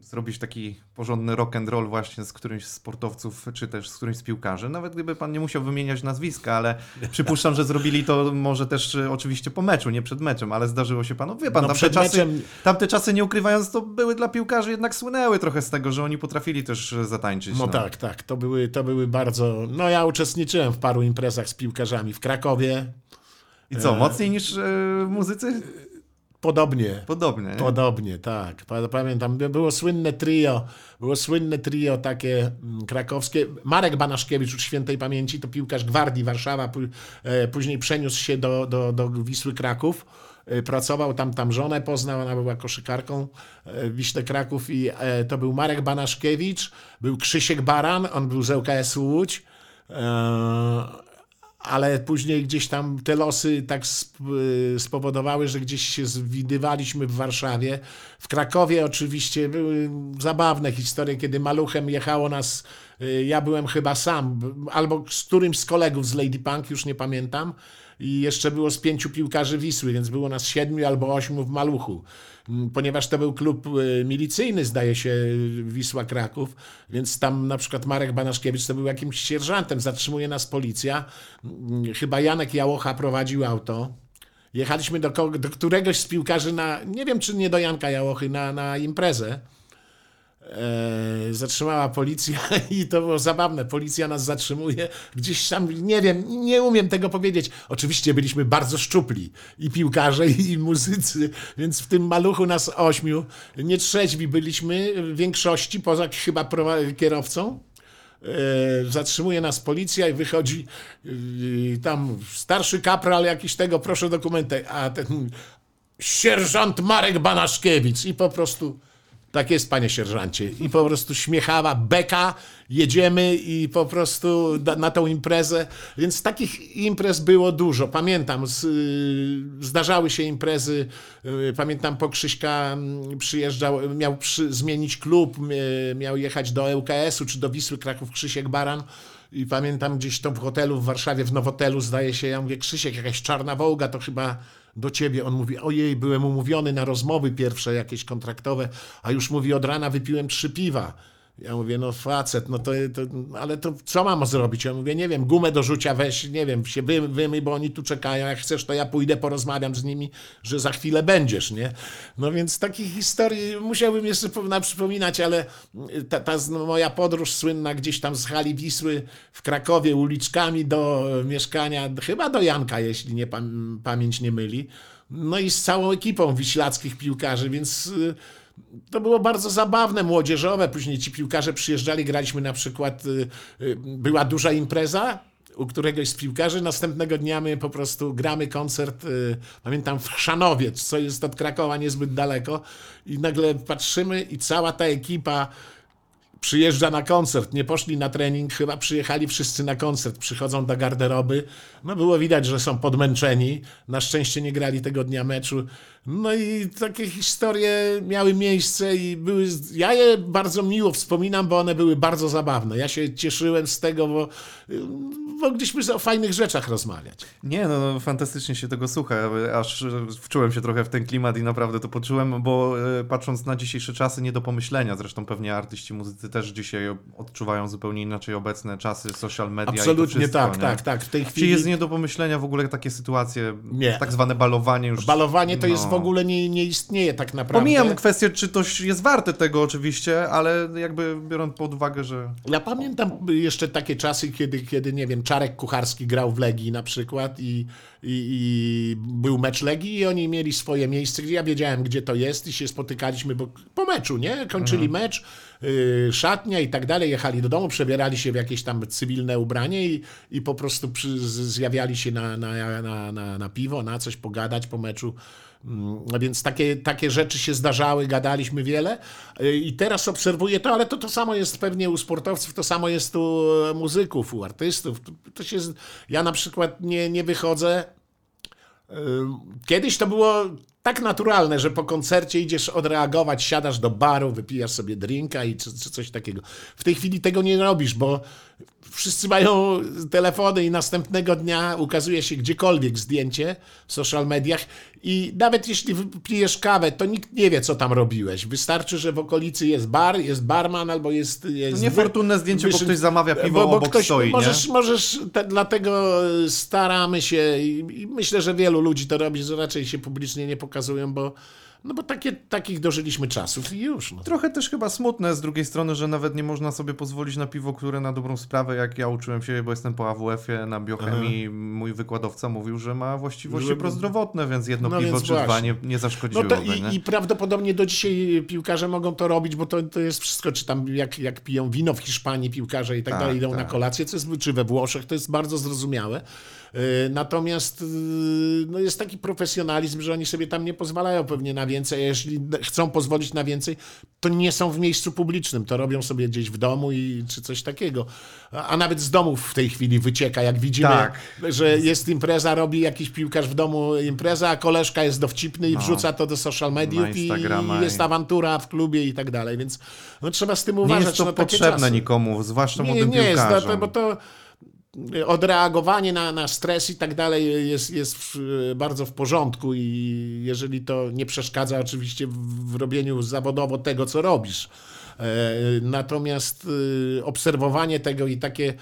zrobić taki porządny rock and roll właśnie z którymś z sportowców, czy też z którymś z piłkarzy? Nawet gdyby pan nie musiał wymieniać nazwiska, ale *laughs* przypuszczam, że zrobili to może też y, oczywiście po meczu, nie przed meczem, ale zdarzyło się panu. Wie pan, No tamte, czasy, meczem- tamte czasy, nie ukrywając, to były dla piłkarzy jednak słynęły trochę z tego, że oni potrafili też y, zatańczyć. No tak, tak, to były, to były bardzo... No ja uczestniczyłem w paru imprezach z piłkarzami w Krakowie, I co, mocniej niż y, muzycy? podobnie. Podobnie. Nie? Podobnie, tak. Pa- Pamiętam, by- było słynne trio, było słynne trio takie mm, krakowskie. Marek Banaszkiewicz, już świętej pamięci, to piłkarz Gwardii Warszawa, e, później przeniósł się do, do, do Wisły Kraków. E, Pracował tam, tam żonę poznał, ona była koszykarką e, w Wiśle Kraków i e, to był Marek Banaszkiewicz, był Krzysiek Baran, on był z ŁKS-u Łódź. Ale później gdzieś tam te losy tak y, spowodowały, że gdzieś się zwidywaliśmy w Warszawie. W Krakowie oczywiście były zabawne historie, kiedy maluchem jechało nas, y, ja byłem chyba sam, albo z którymś z kolegów z Lady Punk, już nie pamiętam, i jeszcze było z pięciu piłkarzy Wisły, więc było nas siedmiu albo ośmiu w maluchu. Mm, Ponieważ to był klub y, milicyjny, zdaje się, Wisła Kraków, więc tam na przykład Marek Banaszkiewicz to był jakimś sierżantem, zatrzymuje nas policja. Mm, Chyba Janek Jałocha prowadził auto. jechaliśmy do, do któregoś z piłkarzy na, nie wiem czy nie do Janka Jałochy, na, na imprezę. E, zatrzymała policja *laughs* i to było zabawne. Policja nas zatrzymuje gdzieś tam, nie wiem, nie umiem tego powiedzieć. Oczywiście byliśmy bardzo szczupli i piłkarze, *laughs* i muzycy, więc w tym maluchu nas ośmiu, nie trzeźwi byliśmy w większości, poza chyba kierowcą. E, zatrzymuje nas policja i wychodzi e, tam starszy kapral jakiś tego, proszę dokumenty, a ten sierżant Marek Banaszkiewicz i po prostu tak jest, panie sierżancie. I po prostu śmiechawa, beka, jedziemy i po prostu na tą imprezę. Więc takich imprez było dużo. Pamiętam, z, y, zdarzały się imprezy. y, Pamiętam, po Krzyśka mm, przyjeżdżał, miał przy, zmienić klub, miał jechać do ŁKS-u czy do Wisły Kraków Krzysiek Baran. I pamiętam gdzieś to w hotelu w Warszawie, w Nowotelu, zdaje się, ja mówię, Krzysiek, jakaś czarna wołga, to chyba do ciebie. On mówi, ojej, byłem umówiony na rozmowy pierwsze jakieś kontraktowe, a już mówi, od rana wypiłem trzy piwa. Ja mówię, no facet, no to, to ale to co mam zrobić? Ja mówię, nie wiem, gumę do rzucia weź, nie wiem, się wy, wymyj, bo oni tu czekają, jak chcesz, to ja pójdę, porozmawiam z nimi, że za chwilę będziesz, nie? No więc takich historii musiałbym jeszcze po- przypominać, ale ta, ta no, moja podróż słynna gdzieś tam z hali Wisły w Krakowie uliczkami do mieszkania, chyba do Janka, jeśli nie pam- pamięć nie myli, no i z całą ekipą wiślackich piłkarzy, więc... to było bardzo zabawne, młodzieżowe. Później ci piłkarze przyjeżdżali, graliśmy na przykład, y, y, była duża impreza u któregoś z piłkarzy. Następnego dnia my po prostu gramy koncert, y, pamiętam, w Chrzanowiec, co jest od Krakowa niezbyt daleko. I nagle patrzymy i cała ta ekipa przyjeżdża na koncert, nie poszli na trening, chyba przyjechali wszyscy na koncert, przychodzą do garderoby, no było widać, że są podmęczeni, na szczęście nie grali tego dnia meczu, no i takie historie miały miejsce i były, ja je bardzo miło wspominam, bo one były bardzo zabawne, ja się cieszyłem z tego, bo mogliśmy o fajnych rzeczach rozmawiać. Nie, no, no fantastycznie się tego słucha, aż e, wczułem się trochę w ten klimat i naprawdę to poczułem, bo e, patrząc na dzisiejsze czasy, nie do pomyślenia, zresztą pewnie artyści, muzycy też dzisiaj odczuwają zupełnie inaczej obecne czasy, social media Absolutnie wszystko, tak, nie? tak, tak, w tej Czy chwili... jest nie do pomyślenia w ogóle takie sytuacje, Nie. tak zwane balowanie już? Balowanie to jest no. w ogóle nie, nie istnieje tak naprawdę. Pomijam kwestię, czy to jest warte tego oczywiście, ale jakby biorąc pod uwagę, że Ja pamiętam jeszcze takie czasy, kiedy, kiedy nie wiem, Czarek Kucharski grał w Legii na przykład i, i, i był mecz Legii i oni mieli swoje miejsce, gdzie ja wiedziałem, gdzie to jest i się spotykaliśmy, bo po meczu, nie? Kończyli mecz, y, szatnia i tak dalej, jechali do domu, przebierali się w jakieś tam cywilne ubranie i, i po prostu przy, zjawiali się na, na, na, na, na piwo, na coś pogadać po meczu. Mm, więc takie, takie rzeczy się zdarzały, gadaliśmy wiele Y, i teraz obserwuję to, ale to to samo jest pewnie u sportowców, to samo jest u e, muzyków, u artystów. To, się, ja na przykład nie, nie wychodzę. Y, Kiedyś to było tak naturalne, że po koncercie idziesz odreagować, siadasz do baru, wypijasz sobie drinka i czy, czy coś takiego. W tej chwili tego nie robisz, bo wszyscy mają telefony i następnego dnia ukazuje się gdziekolwiek zdjęcie w social mediach i nawet jeśli wypijesz kawę, to nikt nie wie, co tam robiłeś. Wystarczy, że w okolicy jest bar, jest barman albo jest... jest To niefortunne zdjęcie, bo ktoś zamawia piwo, obok stoi, nie? możesz, możesz te, dlatego staramy się i, i myślę, że wielu ludzi to robi, że raczej się publicznie nie pokazują, bo, no bo takie, takich dożyliśmy czasów i już. No. Trochę też chyba smutne z drugiej strony, że nawet nie można sobie pozwolić na piwo, które na dobrą sprawę, jak ja uczyłem się, bo jestem po AWF-ie na biochemii, mój wykładowca mówił, że ma właściwości Że- prozdrowotne, więc jedno No piwo więc czy dwa właśnie. nie, nie No zaszkodziłoby. nie? i, i prawdopodobnie do dzisiaj piłkarze mogą to robić, bo to, to jest wszystko, czy tam jak, jak piją wino w Hiszpanii piłkarze i tak, Tak, dalej, idą tak. na kolację, co jest, czy we Włoszech, to jest bardzo zrozumiałe. Yy, Natomiast yy, no jest taki profesjonalizm, że oni sobie tam nie pozwalają pewnie na więcej, a jeśli chcą pozwolić na więcej, to nie są w miejscu publicznym, to robią sobie gdzieś w domu i czy coś takiego. A, nawet z domów w tej chwili wycieka, jak widzimy, Tak. że jest impreza, robi jakiś piłkarz w domu impreza, a koleżka jest dowcipny i wrzuca to do social mediów i, jest awantura w klubie i tak dalej, więc no, trzeba z tym Nie uważać. jest to no, potrzebne nikomu, zwłaszcza Nie, młodym nie jest, no, piłkarzom. to, bo to odreagowanie na, na stres i tak dalej jest, jest w, bardzo w porządku i jeżeli to nie przeszkadza oczywiście w, w robieniu zawodowo tego, co robisz. Natomiast y, obserwowanie tego i takie,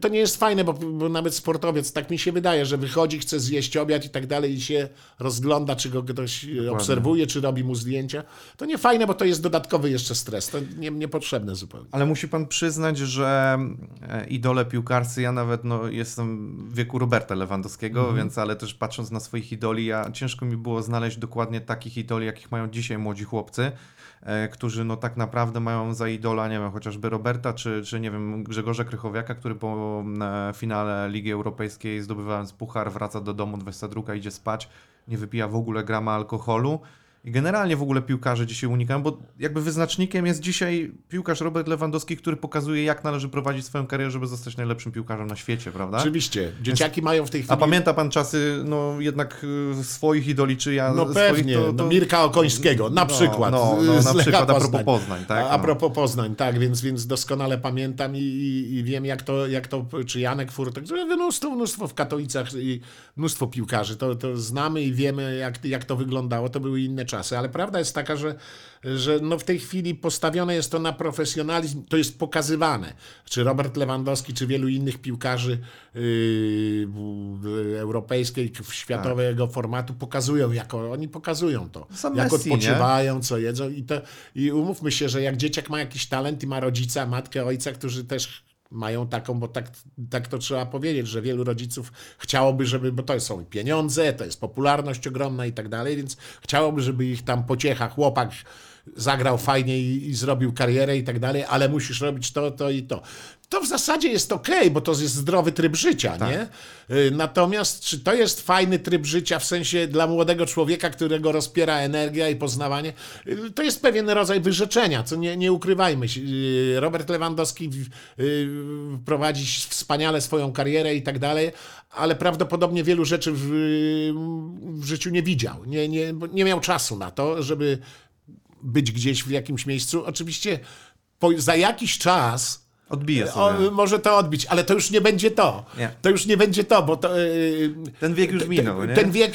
to nie jest fajne, bo, bo nawet sportowiec, tak mi się wydaje, że wychodzi, chce zjeść obiad i tak dalej i się rozgląda, czy go ktoś obserwuje, czy robi mu zdjęcia. To nie fajne, bo to jest dodatkowy jeszcze stres. To nie, niepotrzebne zupełnie. Ale musi pan przyznać, że e, idole piłkarscy, ja nawet no, jestem w wieku Roberta Lewandowskiego, Mhm. więc ale też patrząc na swoich idoli, ja ciężko mi było znaleźć dokładnie takich idoli, jakich mają dzisiaj młodzi chłopcy, e, którzy no tak naprawdę mają za idola, nie wiem, chociażby Roberta, czy, czy nie wiem, Grzegorza Krychowiaka, który po e, finale Ligi Europejskiej zdobywając puchar wraca do domu 22, idzie spać, nie wypija w ogóle grama alkoholu. I generalnie w ogóle piłkarze dzisiaj unikają, bo jakby wyznacznikiem jest dzisiaj piłkarz Robert Lewandowski, który pokazuje, jak należy prowadzić swoją karierę, żeby zostać najlepszym piłkarzem na świecie, prawda? Oczywiście. Dzieciaki mają w tej chwili... A pamięta pan czasy, no jednak y, swoich idoli, czy ja No swoich, pewnie, to, to... no Mirka Okońskiego, na No, przykład. no, no, na przykład a propos Poznań, tak, A, a no. propos Poznań, tak, więc, więc doskonale pamiętam i, i, i wiem, jak to, jak to, czy Janek Furtek, mnóstwo, mnóstwo w Katowicach i mnóstwo piłkarzy, to, to znamy i wiemy, jak, jak to wyglądało, to były inne czasy, ale prawda jest taka, że, że no w tej chwili postawione jest to na profesjonalizm, to jest pokazywane. Czy Robert Lewandowski, czy wielu innych piłkarzy yy, europejskiej, światowego formatu pokazują, jako oni pokazują to. Sam jak Messi, nie? odpoczywają, co jedzą i, to, i umówmy się, że jak dzieciak ma jakiś talent i ma rodzica, matkę, ojca, którzy też mają taką, bo tak, tak to trzeba powiedzieć, że wielu rodziców chciałoby, żeby, bo to są pieniądze, to jest popularność ogromna i tak dalej, więc chciałoby, żeby ich tam pociecha, chłopak zagrał fajnie i, i zrobił karierę i tak dalej, ale musisz robić to, to i to. To w zasadzie jest okej, bo to jest zdrowy tryb życia, nie? Y, Natomiast czy to jest fajny tryb życia w sensie dla młodego człowieka, którego rozpiera energia i poznawanie? Y, To jest pewien rodzaj wyrzeczenia, co nie, nie ukrywajmy się. Y, Robert Lewandowski prowadzi wspaniale swoją karierę i tak dalej, ale prawdopodobnie wielu rzeczy w, w życiu nie widział. Nie, nie, nie miał czasu na to, żeby być gdzieś w jakimś miejscu. Oczywiście po, za jakiś czas o, sobie. może to odbić, ale to już nie będzie to. Nie. To już nie będzie to, bo to, yy, Ten wiek już minął, nie? Ten wiek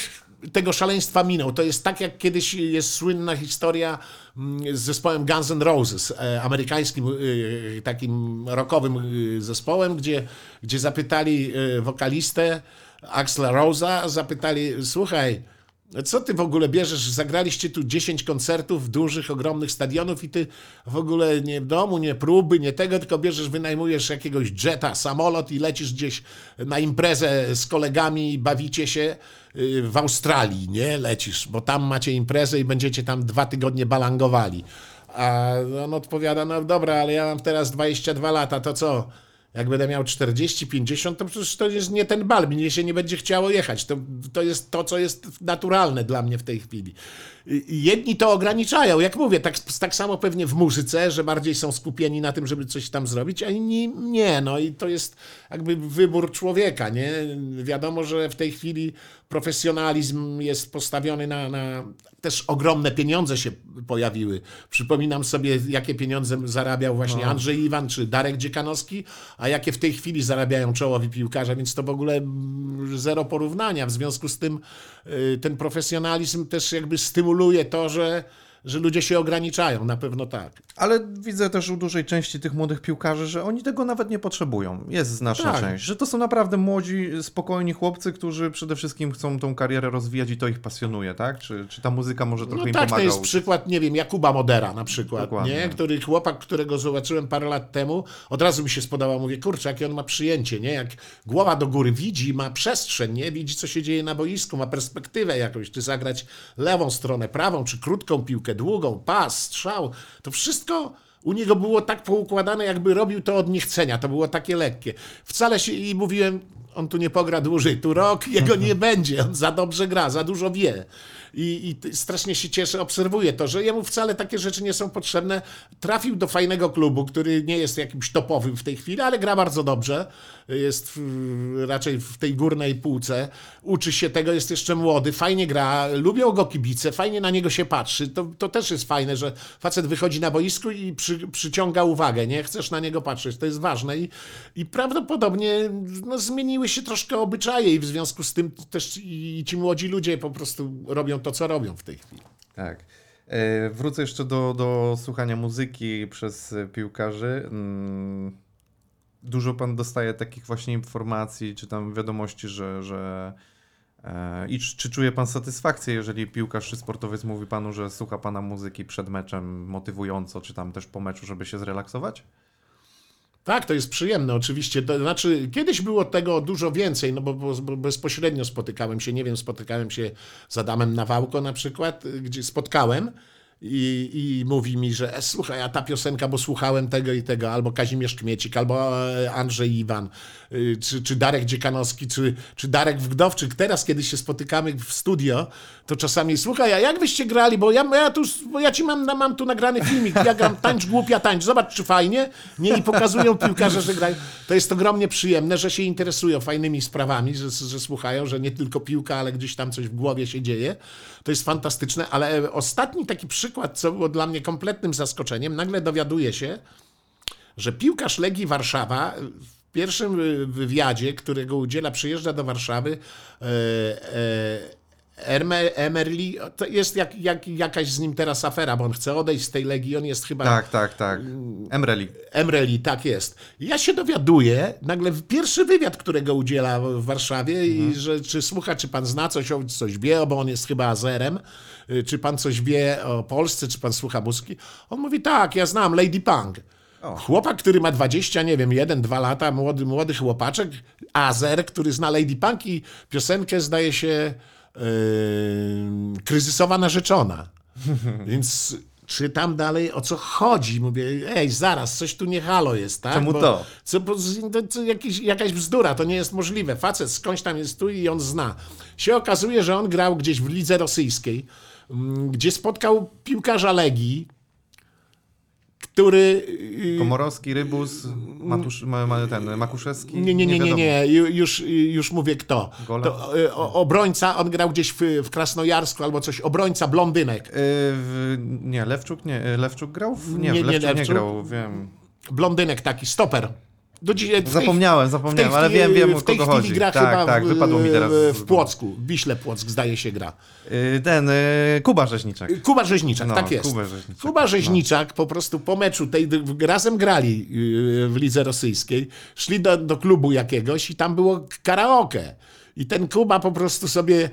tego szaleństwa minął. To jest tak, jak kiedyś jest słynna historia mm, z zespołem Guns N' Roses, e, amerykańskim e, takim rockowym e, zespołem, gdzie, gdzie zapytali e, wokalistę Axla Rosa, zapytali, słuchaj, co ty w ogóle bierzesz? Zagraliście tu 10 koncertów dużych, ogromnych stadionów i ty w ogóle nie w domu, nie próby, nie tego, tylko bierzesz, wynajmujesz jakiegoś jeta, samolot i lecisz gdzieś na imprezę z kolegami bawicie się y, w Australii, nie? Lecisz, bo tam macie imprezę i będziecie tam dwa tygodnie balangowali. A on odpowiada, no dobra, ale ja mam teraz 22 lata, to co? Jak będę miał 40, 50, to przecież to jest nie ten bal, mnie się nie będzie chciało jechać. To, to jest to, co jest naturalne dla mnie w tej chwili. Jedni to ograniczają, jak mówię, tak, tak samo pewnie w muzyce, że bardziej są skupieni na tym, żeby coś tam zrobić, a inni nie. No i to jest jakby wybór człowieka, nie? Wiadomo, że w tej chwili profesjonalizm jest postawiony na, na też ogromne pieniądze się pojawiły. Przypominam sobie, jakie pieniądze zarabiał właśnie Andrzej Iwan czy Darek Dziekanowski, a jakie w tej chwili zarabiają czołowi piłkarze, więc to w ogóle mm, zero porównania. W związku z tym y, ten profesjonalizm też jakby stymuluje to, że, że ludzie się ograniczają, na pewno tak. Ale widzę też u dużej części tych młodych piłkarzy, że oni tego nawet nie potrzebują. Jest znaczna Tak. część. Że to są naprawdę młodzi, spokojni chłopcy, którzy przede wszystkim chcą tą karierę rozwijać i to ich pasjonuje, tak? Czy, czy ta muzyka może trochę No im tak, to pomaga? jest przykład, nie wiem, Jakuba Modera na przykład, Dokładnie. nie? Który chłopak, którego zobaczyłem parę lat temu, od razu mi się spodobał, mówię, kurczę, jakie on ma przyjęcie, nie? Jak głowa do góry widzi, ma przestrzeń, nie? Widzi, co się dzieje na boisku, ma perspektywę jakąś, czy zagrać lewą stronę, prawą, czy krótką piłkę, długą, pas, strzał, to wszystko u niego było tak poukładane, jakby robił to od niechcenia, to było takie lekkie. Wcale się, i mówiłem, on tu nie pogra dłużej, tu rok, *laughs* jego nie będzie, on za dobrze gra, za dużo wie. I, I strasznie się cieszę, obserwuję to, że jemu wcale takie rzeczy nie są potrzebne. Trafił do fajnego klubu, który nie jest jakimś topowym w tej chwili, ale gra bardzo dobrze. Jest w, raczej w tej górnej półce. Uczy się tego, jest jeszcze młody, fajnie gra, lubią go kibice, fajnie na niego się patrzy. To, to też jest fajne, że facet wychodzi na boisku i przy, przyciąga uwagę, nie? Chcesz na niego patrzeć, to jest ważne. I, i prawdopodobnie no, zmieniły się troszkę obyczaje i w związku z tym też i ci młodzi ludzie po prostu robią to, co robią w tej chwili. Tak. E, Wrócę jeszcze do, do słuchania muzyki przez piłkarzy. Dużo pan dostaje takich właśnie informacji, czy tam wiadomości, że. że e, I czy, czuje pan satysfakcję, jeżeli piłkarz czy sportowiec mówi panu, że słucha pana muzyki przed meczem motywująco, czy tam też po meczu, żeby się zrelaksować? Tak, to jest przyjemne oczywiście. To znaczy, kiedyś było tego dużo więcej, no bo, bo, bezpośrednio spotykałem się, nie wiem, spotykałem się z Adamem Nawałko na przykład, gdzie spotkałem i, i mówi mi, że e, słuchaj, a ta piosenka, bo słuchałem tego i tego, albo Kazimierz Kmiecik, albo e, Andrzej Iwan, y, czy, czy Darek Dziekanowski, czy, czy Darek Wgdowczyk. Teraz, kiedy się spotykamy w studio, to czasami, słuchaj, a jak wyście grali, bo ja, ja, tu, bo ja ci mam, mam tu nagrany filmik, ja gram tańcz głupia tańcz, zobacz czy fajnie, nie, i pokazują piłkarze, że grają. To jest ogromnie przyjemne, że się interesują fajnymi sprawami, że, że słuchają, że nie tylko piłka, ale gdzieś tam coś w głowie się dzieje. To jest fantastyczne, ale ostatni taki przykład, co było dla mnie kompletnym zaskoczeniem, nagle dowiaduję się, że piłkarz Legii Warszawa w pierwszym wywiadzie, którego udziela, przyjeżdża do Warszawy, e, e, Emerli, to jest jak, jak, jakaś z nim teraz afera, bo on chce odejść z tej Legii, on jest chyba... Tak, tak, tak. Emreli. Emreli, tak jest. Ja się dowiaduję, nagle w pierwszy wywiad, którego udziela w Warszawie, i że czy słucha, czy pan zna coś, coś wie, bo on jest chyba Azerem, czy pan coś wie o Polsce, czy pan słucha muzyki. On mówi, tak, ja znam Lady Punk. Chłopak, który ma 20, nie wiem, 1, 2 lata, młody, młody chłopaczek, Azer, który zna Lady Punk i piosenkę zdaje się yy, kryzysowa narzeczona. *laughs* Więc czytam dalej, o co chodzi. Mówię, ej, zaraz, coś tu nie halo jest, tak? Czemu to? Co, bo, to, to jakiś, jakaś bzdura, to nie jest możliwe. Facet skądś tam jest tu i on zna. Się okazuje, że on grał gdzieś w lidze rosyjskiej, gdzie spotkał piłkarza Legii, który... y, Komorowski, Rybus, Matusz, ma, ma, ten, Makuszewski. Nie, nie, nie, nie, nie. Ju- Już, już mówię kto. To, y, obrońca, on grał gdzieś w, w Krasnojarsku albo coś, obrońca, blondynek. Y, nie, Lewczuk nie. y, Lewczuk grał? Nie, Nie, Lewczuk nie, grał, wiem. Blondynek taki, stoper. Do dzisiaj, Zapomniałem, zapomniałem, ale wiem, wiem o W tej kogo chwili chodzi. gra tak, chyba tak, wypadło mi teraz. w, Płocku, w Wiśle Płock zdaje się gra. Y, Ten, y, Kuba Rzeźniczak. Kuba Rzeźniczak, No, tak jest. Kubę Rzeźniczak, Kuba no. Rzeźniczak po prostu po meczu tej razem grali yy, w lidze rosyjskiej, szli do, do klubu jakiegoś i tam było karaoke. I ten Kuba po prostu sobie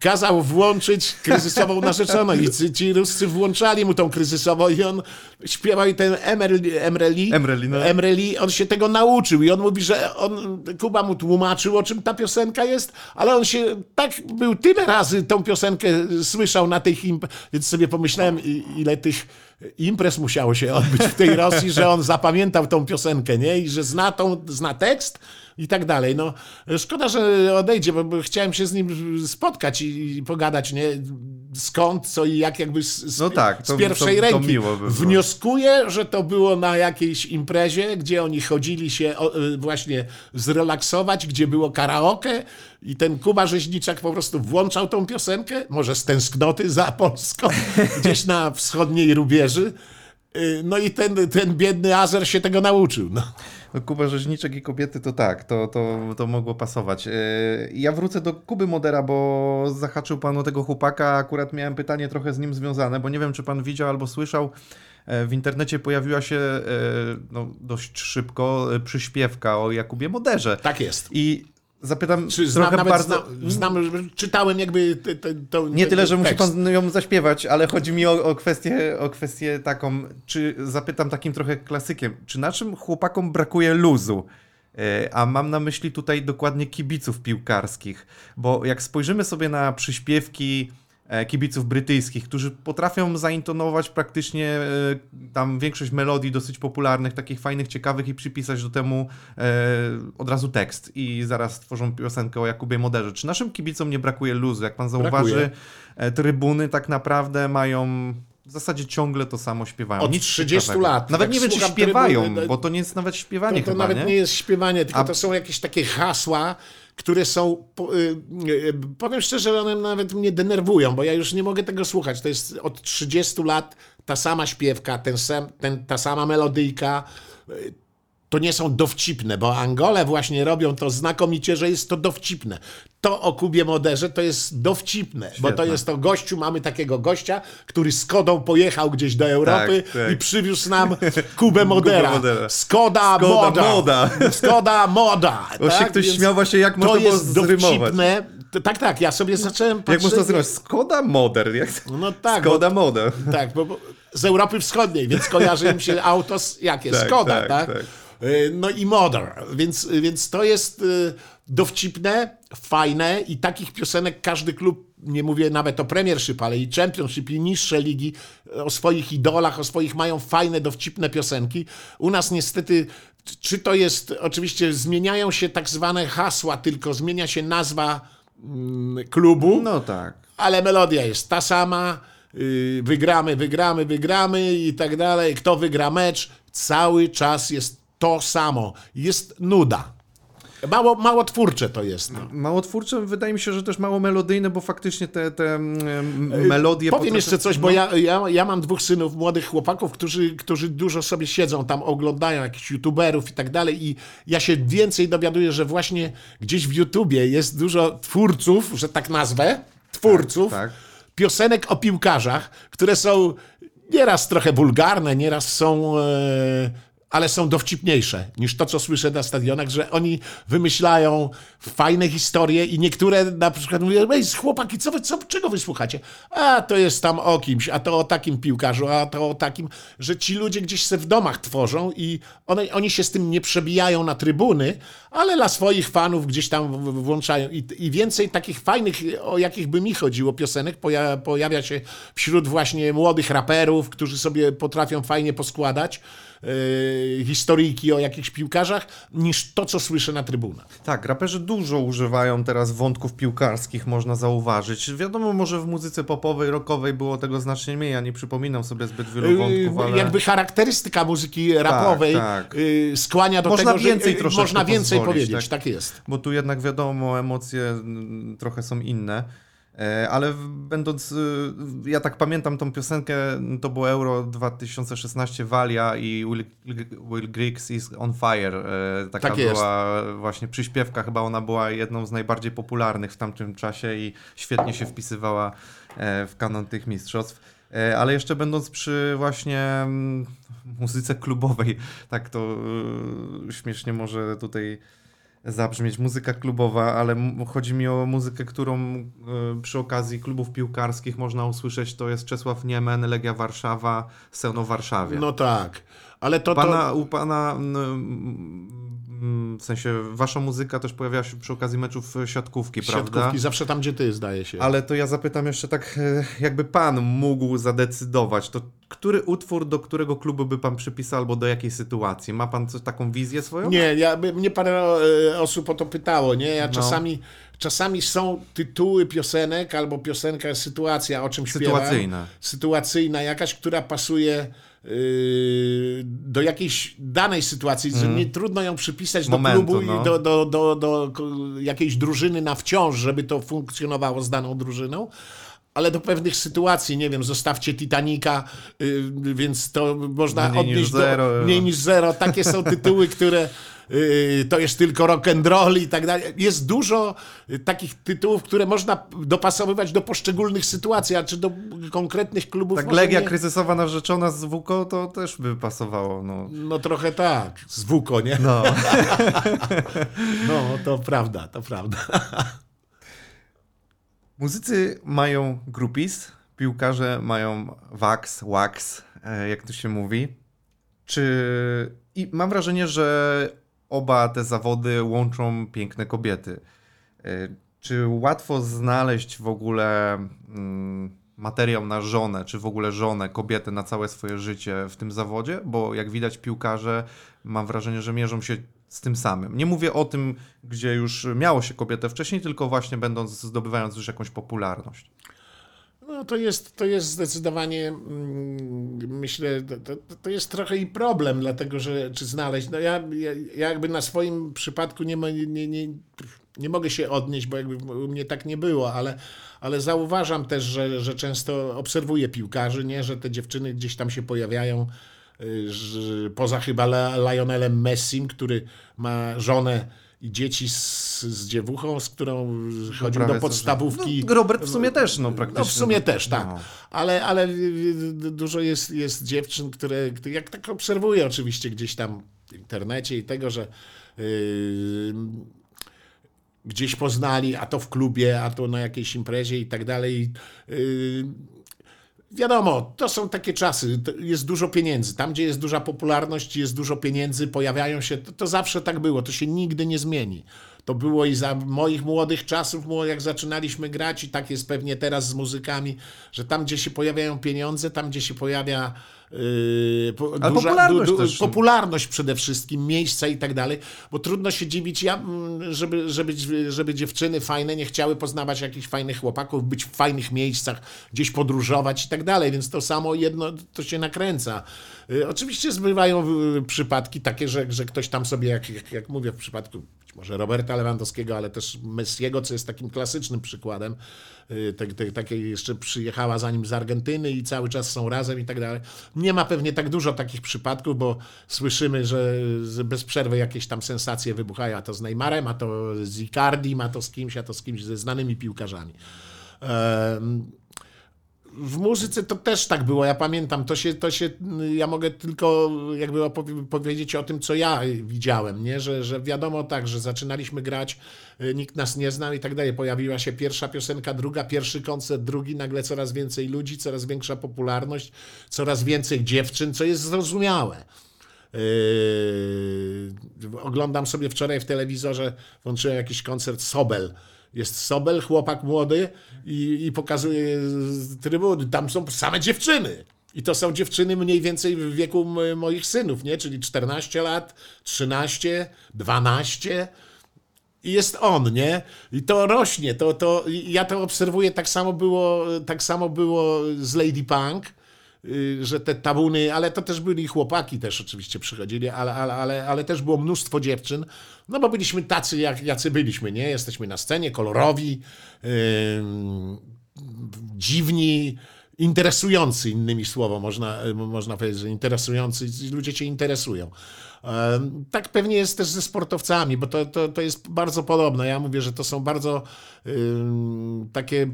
kazał włączyć kryzysową narzeczoną i ci, ci Ruscy włączali mu tą kryzysową i on śpiewał i ten Emreli, Emreli, Emreli, no. Emreli, on się tego nauczył i on mówi, że on, Kuba mu tłumaczył, o czym ta piosenka jest, ale on się tak był tyle razy tą piosenkę słyszał na tych imp, więc sobie pomyślałem, ile tych imprez musiało się odbyć w tej Rosji, że on zapamiętał tą piosenkę, nie? I że zna, tą, zna tekst i tak dalej. No, szkoda, że odejdzie, bo, chciałem się z nim spotkać i, i pogadać, nie? Skąd, co i jak jakby z, No tak, to- z pierwszej to- to ręki. miło by było. Wnioskuję, że to było na jakiejś imprezie, gdzie oni chodzili się y, właśnie zrelaksować, gdzie było karaoke i ten Kuba Rzeźniczak po prostu włączał tą piosenkę, może z tęsknoty za Polską, *laughs* gdzieś na wschodniej rubieży. Y, No i ten, ten biedny Azer się tego nauczył. No. No, Kuba Rzeźniczek i kobiety to tak, to, to, to mogło pasować. Yy, Ja wrócę do Kuby Modera, bo zahaczył pan o tego chłopaka. Akurat miałem pytanie trochę z nim związane, bo nie wiem, czy pan widział albo słyszał. e, W internecie pojawiła się no, dość szybko przyśpiewka o Jakubie Moderze. Tak jest. I zapytam Czy znam, trochę nawet bardzo... znam, znam, czytałem jakby te, te, to, Nie tyle, że musi pan ją zaśpiewać, ale chodzi mi o, o, kwestię, o kwestię taką, czy zapytam takim trochę klasykiem, czy naszym chłopakom brakuje luzu? E, A mam na myśli tutaj dokładnie kibiców piłkarskich, bo jak spojrzymy sobie na przyśpiewki kibiców brytyjskich, którzy potrafią zaintonować praktycznie e, tam większość melodii dosyć popularnych, takich fajnych, ciekawych i przypisać do temu e, od razu tekst i zaraz tworzą piosenkę o Jakubie Moderze. Czy naszym kibicom nie brakuje luzu? Jak pan zauważy, Brakuje. e, trybuny tak naprawdę mają w zasadzie ciągle to samo śpiewają. Od Nic 30 ciekawego. lat. Nawet Jak nie wiem, czy śpiewają, trybuny, bo to nie jest nawet śpiewanie To, to chyba, nawet nie? nie? jest śpiewanie, tylko A- to są jakieś takie hasła, które są. po- y, y, Powiem szczerze, one nawet mnie denerwują, bo ja już nie mogę tego słuchać. To jest od 30 lat ta sama śpiewka, ten ten, ta sama melodyjka. To nie są dowcipne, bo Angole właśnie robią to znakomicie, że jest to dowcipne. To o Kubie Moderze to jest dowcipne, bo to Świetne. jest to gościu, mamy takiego gościa, który z Kodą pojechał gdzieś do Europy Tak, tak. i przywiózł nam Kubę *laughs* Modera. Modera. Skoda, Skoda Moda. Moda. *laughs* Skoda Moda. Się tak? ktoś Więc śmiał właśnie, jak to można było jest zrymować. dowcipne. To- Tak, tak, ja sobie zacząłem Jak patrzeć. można zrobić? Skoda Moder. Jak... No tak, Skoda Moder. tak, bo, bo z Europy Wschodniej, więc kojarzy im się *laughs* auto z, jakie? Tak, Skoda, tak, tak? Y, No i Modern, więc, więc to jest y, dowcipne, fajne i takich piosenek każdy klub, nie mówię nawet o Premiership, ale i Championship i niższe ligi y, o swoich idolach, o swoich mają fajne, dowcipne piosenki. U nas niestety, czy to jest, oczywiście zmieniają się tak zwane hasła, tylko zmienia się nazwa mm, klubu No tak. ale melodia jest ta sama. yy, Wygramy, wygramy, wygramy i tak dalej. Kto wygra mecz, cały czas jest to samo. Jest nuda. Mało, mało twórcze to jest. No. Mało twórcze, wydaje mi się, że też mało melodyjne, bo faktycznie te, te mm, melodie... Powiem potrafią- jeszcze coś, bo no, ja, ja, ja mam dwóch synów, młodych chłopaków, którzy, którzy dużo sobie siedzą tam, oglądają jakichś youtuberów i tak dalej i ja się więcej dowiaduję, że właśnie gdzieś w YouTubie jest dużo twórców, że tak nazwę, twórców, tak. piosenek o piłkarzach, które są nieraz trochę wulgarne, nieraz są... E, ale są dowcipniejsze niż to, co słyszę na stadionach, że oni wymyślają fajne historie i niektóre na przykład mówią, ej, chłopaki, co wy, co, czego wy słuchacie? A, to jest tam o kimś, a to o takim piłkarzu, a to o takim, że ci ludzie gdzieś se w domach tworzą i one, oni się z tym nie przebijają na trybuny, ale dla swoich fanów gdzieś tam włączają. I, I więcej takich fajnych, o jakich by mi chodziło, piosenek poja, pojawia się wśród właśnie młodych raperów, którzy sobie potrafią fajnie poskładać yy, historyjki o jakichś piłkarzach, niż to, co słyszę na trybunach. Tak, raperzy dużo używają teraz wątków piłkarskich, można zauważyć. Wiadomo, może w muzyce popowej, rockowej było tego znacznie mniej, ja nie przypominam sobie zbyt wielu wątków, Yy, ale... Jakby charakterystyka muzyki rapowej tak. yy, skłania do Można tego, że więcej troszeczkę można więcej pozwolić, powiedzieć. tak? Tak, jest. Bo tu jednak wiadomo, emocje mm, trochę są inne. E, Ale będąc, y, ja tak pamiętam tą piosenkę, to było Euro 2016 Walia i Will, Will Griggs is on fire. E, Taka Tak jest. była właśnie przyśpiewka, chyba ona była jedną z najbardziej popularnych w tamtym czasie i świetnie się wpisywała e, w kanon tych mistrzostw. Ale jeszcze będąc przy właśnie mm, muzyce klubowej, tak to y, śmiesznie może tutaj zabrzmieć muzyka klubowa, ale chodzi mi o muzykę, którą y, przy okazji klubów piłkarskich można usłyszeć. To jest Czesław Niemen, Legia Warszawa, Seno Warszawie. No tak. Ale to, to, pana, U pana, w sensie, wasza muzyka też pojawiała się przy okazji meczów siatkówki, prawda? siatkówki zawsze tam, gdzie ty, zdaje się. Ale to ja zapytam jeszcze tak, e, jakby pan mógł zadecydować, to który utwór do którego klubu by pan przypisał albo do jakiej sytuacji? Ma pan coś, taką wizję swoją? Nie, ja, by- mnie parę e, osób o to pytało, nie? Ja No. czasami, czasami są tytuły piosenek albo piosenka, sytuacja, o czym śpiewam. Sytuacyjna. Sytuacyjna jakaś, która pasuje do jakiejś danej sytuacji, że nie trudno ją przypisać Mm. Momentu, do klubu no. i do, do, do, do jakiejś drużyny na wciąż, żeby to funkcjonowało z daną drużyną. Ale do pewnych sytuacji, nie wiem, zostawcie Titanica, yy, więc to można Mniej niż odnieść zero. do mniej niż zero. Takie są tytuły, które yy, to jest tylko rock and roll i tak dalej. Jest dużo y, takich tytułów, które można dopasowywać do poszczególnych sytuacji, a czy do konkretnych klubów. Tak Legia nie. kryzysowa narzeczona z WUKO to też by pasowało, no. No trochę tak, z WUKO, nie? No. *laughs* No, to prawda, to prawda. *laughs* Muzycy mają groupies, piłkarze mają wax, wax, e, jak to się mówi. Czy... I mam wrażenie, że oba te zawody łączą piękne kobiety. E, Czy łatwo znaleźć w ogóle mm, materiał na żonę, czy w ogóle żonę, kobietę na całe swoje życie w tym zawodzie? Bo jak widać piłkarze, mam wrażenie, że mierzą się z tym samym. Nie mówię o tym, gdzie już miało się kobietę wcześniej, tylko właśnie będąc, zdobywając już jakąś popularność. No to jest, to jest zdecydowanie, mm, myślę, to, to, jest trochę i problem, dlatego że czy znaleźć, no ja, ja, ja jakby na swoim przypadku nie, ma- nie, nie, nie, nie mogę się odnieść, bo jakby u mnie tak nie było, ale, ale zauważam też, że, że często obserwuję piłkarzy, nie, że te dziewczyny gdzieś tam się pojawiają y, że poza chyba Le- Lionelem Messim, który ma żonę i dzieci z, z dziewuchą, z którą chodził Prawie do podstawówki. No, Robert w sumie też, no praktycznie. No w sumie też, tak. No. Ale, ale dużo jest, jest dziewczyn, które, które, jak tak obserwuję oczywiście gdzieś tam w internecie i tego, że yy, gdzieś poznali, a to w klubie, a to na jakiejś imprezie i tak dalej. Yy, Wiadomo, to są takie czasy, jest dużo pieniędzy. Tam, gdzie jest duża popularność, jest dużo pieniędzy, pojawiają się, to, to zawsze tak było, to się nigdy nie zmieni. To było i za moich młodych czasów, jak zaczynaliśmy grać, i tak jest pewnie teraz z muzykami, że tam, gdzie się pojawiają pieniądze, tam, gdzie się pojawia yy, po, Ale popularność też. popularność przede wszystkim, miejsca i tak dalej, bo trudno się dziwić, ja, mm, żeby, żeby, żeby dziewczyny fajne nie chciały poznawać jakichś fajnych chłopaków, być w fajnych miejscach, gdzieś podróżować i tak dalej, więc to samo jedno to się nakręca. Y, Oczywiście zbywają y, przypadki takie, że, że ktoś tam sobie, jak, jak, jak mówię w przypadku może Roberta Lewandowskiego, ale też Messiego, co jest takim klasycznym przykładem, y, te, te, takiej jeszcze przyjechała zanim z Argentyny i cały czas są razem i tak dalej. Nie ma pewnie tak dużo takich przypadków, bo słyszymy, że bez przerwy jakieś tam sensacje wybuchają, a to z Neymarem, a to z Icardim, a to z kimś, a to z kimś, ze znanymi piłkarzami. Em, w muzyce to też tak było, ja pamiętam, to się, to się ja mogę tylko jakby powiedzieć o tym, co ja widziałem, nie? Że, że wiadomo tak, że zaczynaliśmy grać, y, nikt nas nie znał i tak dalej, pojawiła się pierwsza piosenka, druga, pierwszy koncert, drugi, nagle coraz więcej ludzi, coraz większa popularność, coraz więcej dziewczyn, co jest zrozumiałe. Yy, oglądam sobie wczoraj w telewizorze, włączyłem jakiś koncert Sobel. Jest Sobel, chłopak młody i, i pokazuje trybuny. Tam są same dziewczyny. I to są dziewczyny mniej więcej w wieku moich synów, nie? Czyli 14 lat, 13, 12 i jest on, nie? I to rośnie, to, to ja to obserwuję, tak samo było, tak samo było z Lady Punk, że te tabuny, ale to też byli chłopaki też oczywiście przychodzili, ale, ale, ale, ale też było mnóstwo dziewczyn, no bo byliśmy tacy, jak, jacy byliśmy, nie? Jesteśmy na scenie, kolorowi, ym, dziwni, interesujący, innymi słowo, można, można powiedzieć, że interesujący, ludzie cię interesują. Tak pewnie jest też ze sportowcami, bo to, to, to jest bardzo podobne. Ja mówię, że to są bardzo ym, takie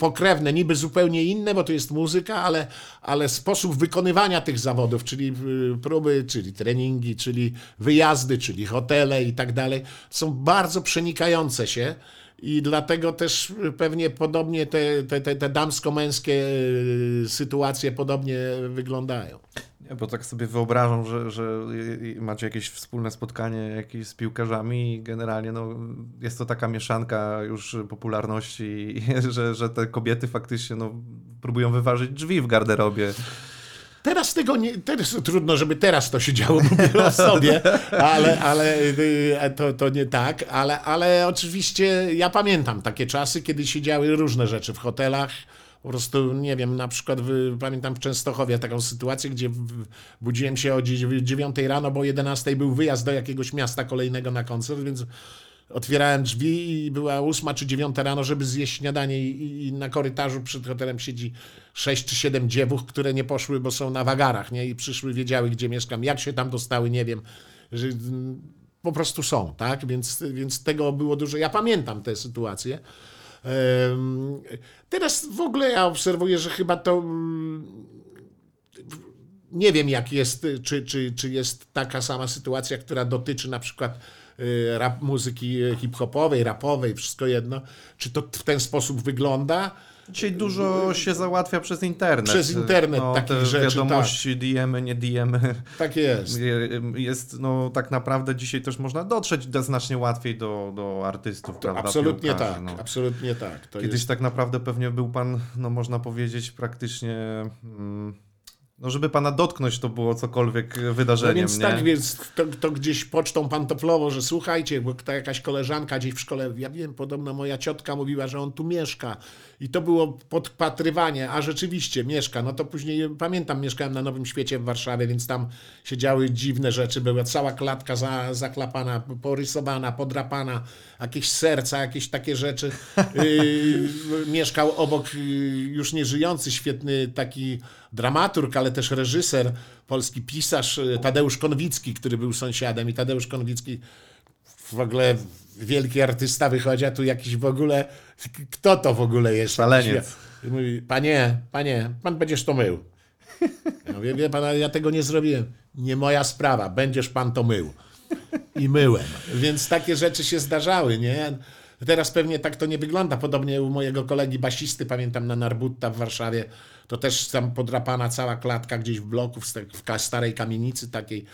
pokrewne, niby zupełnie inne, bo to jest muzyka, ale, ale sposób wykonywania tych zawodów, czyli y, próby, czyli treningi, czyli wyjazdy, czyli hotele i tak dalej, są bardzo przenikające się. I dlatego też pewnie podobnie te, te, te, te damsko-męskie y, sytuacje podobnie wyglądają. Bo tak sobie wyobrażam, że, że macie jakieś wspólne spotkanie jakieś z piłkarzami i generalnie no, jest to taka mieszanka już popularności, *laughs* że, że te kobiety faktycznie no, próbują wyważyć drzwi w garderobie. Teraz tego nie, teraz trudno, żeby teraz to się działo, mówię sobie, ale, ale y, to, to nie tak, ale, ale oczywiście ja pamiętam takie czasy, kiedy się działy różne rzeczy w hotelach, po prostu, nie wiem, na przykład w, pamiętam w Częstochowie taką sytuację, gdzie budziłem się o 9 rano, bo o 11 był wyjazd do jakiegoś miasta kolejnego na koncert, więc otwierałem drzwi i była 8 czy 9 rano, żeby zjeść śniadanie i, i- na korytarzu przed hotelem siedzi 6 czy 7 dziewów, które nie poszły, bo są na wagarach, nie? I przyszły, wiedziały, gdzie mieszkam. Jak się tam dostały, nie wiem. Że, po prostu są, tak? Więc, więc tego było dużo. Ja pamiętam tę sytuację. Teraz w ogóle ja obserwuję, że chyba to mm, nie wiem, jak jest, czy, czy, czy jest taka sama sytuacja, która dotyczy na przykład y, rap, muzyki y, hip-hopowej, rapowej, wszystko jedno. Czy to w ten sposób wygląda? Dzisiaj dużo się załatwia przez internet. Przez internet no, takich rzeczy, tak. wiadomości, DM-y, nie DM-y. Tak jest. Jest, no tak naprawdę dzisiaj też można dotrzeć do, znacznie łatwiej do, do artystów, prawda? Absolutnie piłkarzy, tak, no. absolutnie tak. To Kiedyś jest... tak naprawdę pewnie był pan, no można powiedzieć, praktycznie. Mm, no, żeby pana dotknąć, to było cokolwiek No wydarzeniem. więc nie? tak, więc to, to gdzieś pocztą pantoflowo, że słuchajcie, bo ta jakaś koleżanka gdzieś w szkole, ja wiem, podobno moja ciotka mówiła, że on tu mieszka i to było podpatrywanie, a rzeczywiście mieszka, no to później, pamiętam, mieszkałem na Nowym Świecie w Warszawie, więc tam się działy dziwne rzeczy, była cała klatka za, zaklapana, porysowana, podrapana, jakieś serca, jakieś takie rzeczy. Yy, *laughs* mieszkał obok yy, już nieżyjący, świetny taki dramaturg, ale też reżyser, polski pisarz y, Tadeusz Konwicki, który był sąsiadem i Tadeusz Konwicki w ogóle wielki artysta wychodzi, a tu jakiś w ogóle, kto to w ogóle jest? Szaleniec. Mówi, panie, panie, pan będziesz to mył. Ja mówię, wie pan, ja tego nie zrobiłem. Nie moja sprawa, będziesz pan to mył. I myłem. Więc takie rzeczy się zdarzały, nie? Teraz pewnie tak to nie wygląda. Podobnie u mojego kolegi basisty, pamiętam na Narbutta w Warszawie, to też tam podrapana cała klatka gdzieś w bloku, w starej kamienicy takiej.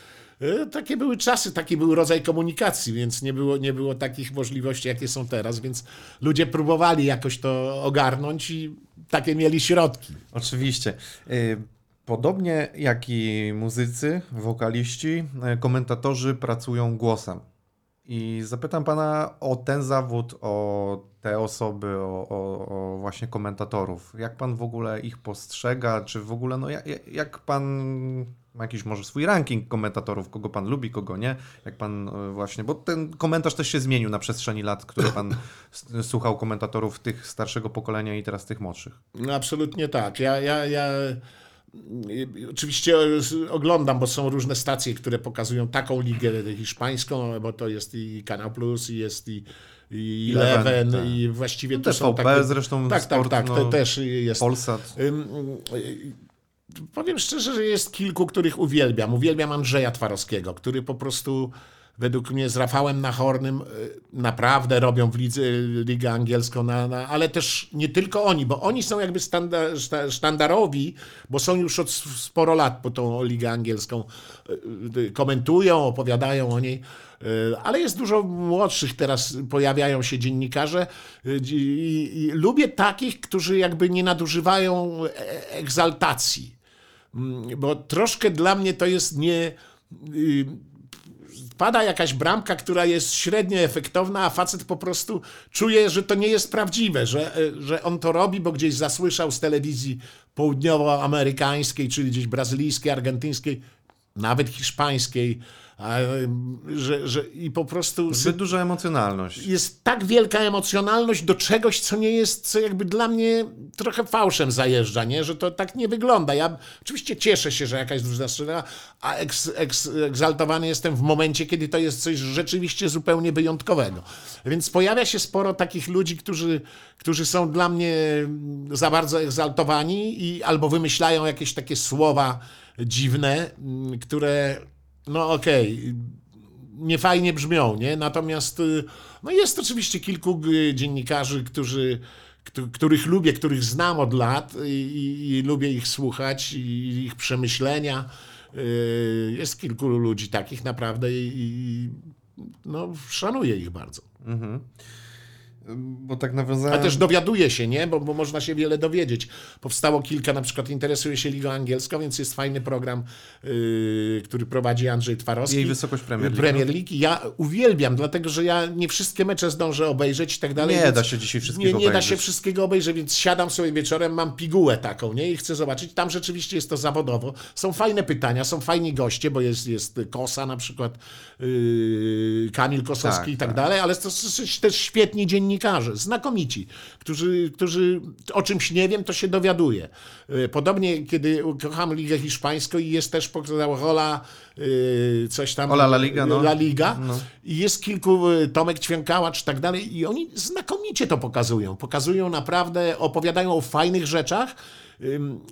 E, Takie były czasy, taki był rodzaj komunikacji, więc nie było, nie było takich możliwości, jakie są teraz, więc ludzie próbowali jakoś to ogarnąć i takie mieli środki. Oczywiście. Y, Podobnie jak i muzycy, wokaliści, y, komentatorzy pracują głosem. I zapytam pana o ten zawód, o te osoby, o, o, o właśnie komentatorów. Jak pan w ogóle ich postrzega? Czy w ogóle, no jak, jak pan ma jakiś może swój ranking komentatorów, kogo pan lubi, kogo nie? Jak pan y, właśnie, bo ten komentarz też się zmienił na przestrzeni lat, które pan *laughs* słuchał komentatorów tych starszego pokolenia i teraz tych młodszych. No, absolutnie tak. Ja, ja, ja oczywiście y, oglądam, bo są różne stacje, które pokazują taką ligę hiszpańską, bo to jest i Kanał Plus, i jest i, i Eleven, tak. i właściwie No, to są TVP takie... zresztą, Tak, sport, tak, tak, no, to też jest. Polsat. Y, Powiem szczerze, że jest kilku, których uwielbiam. Uwielbiam Andrzeja Twarowskiego, który po prostu według mnie z Rafałem Nachornym y, naprawdę robią w lidze, ligę angielską, na, na, ale też nie tylko oni, bo oni są jakby standa, szta- sztandarowi, bo są już od sporo lat po tą ligę angielską. y, y, Komentują, opowiadają o niej. Y, Ale jest dużo młodszych teraz, pojawiają się dziennikarze y, i, i lubię takich, którzy jakby nie nadużywają e- egzaltacji. Mm, Bo troszkę dla mnie to jest nie. y, Pada jakaś bramka, która jest średnio efektowna, a facet po prostu czuje, że to nie jest prawdziwe, że, y, że on to robi, bo gdzieś zasłyszał z telewizji południowoamerykańskiej, czyli gdzieś brazylijskiej, argentyńskiej, nawet hiszpańskiej, a, że, że i po prostu Zbyt duża emocjonalność. jest tak wielka emocjonalność do czegoś, co nie jest, co jakby dla mnie trochę fałszem zajeżdża, nie? że to tak nie wygląda. Ja oczywiście cieszę się, że jakaś drużyna strzela, a eks, eks, egzaltowany jestem w momencie, kiedy to jest coś rzeczywiście zupełnie wyjątkowego. Więc pojawia się sporo takich ludzi, którzy, którzy są dla mnie za bardzo egzaltowani i albo wymyślają jakieś takie słowa dziwne, które no okej, niefajnie brzmią, nie? Natomiast y, no jest oczywiście kilku y, dziennikarzy, którzy, któ- których lubię, których znam od lat i, i, lubię ich słuchać i ich przemyślenia. Y, Jest kilku ludzi takich naprawdę i, i no, szanuję ich bardzo. Bo tak nawiązałem... A też dowiaduję się, nie? Bo, bo można się wiele dowiedzieć. Powstało kilka, na przykład interesuje się Ligą Angielską, więc jest fajny program, yy, który prowadzi Andrzej Twarowski. Jej wysokość Premier League, Premier League. Ja uwielbiam, dlatego że ja nie wszystkie mecze zdążę obejrzeć i tak dalej. Nie da się dzisiaj wszystkiego Nie, nie da obejrzeć. się wszystkiego obejrzeć, więc siadam sobie wieczorem, mam pigułę taką, nie? I chcę zobaczyć. Tam rzeczywiście jest to zawodowo. Są fajne pytania, są fajni goście, bo jest, jest Kosa na przykład, yy, Kamil Kosowski Tak, i tak tak. dalej, ale to są też świetni dziennikarze, znakomici, którzy, którzy o czymś nie wiem, to się dowiaduje. Yy, Podobnie, kiedy kocham Ligę Hiszpańską i jest też rola yy, coś tam... Ola La Liga, no. La Liga. I jest kilku, Tomek Ćwiękałacz i tak dalej, i oni znakomicie to pokazują. Pokazują naprawdę, opowiadają o fajnych rzeczach.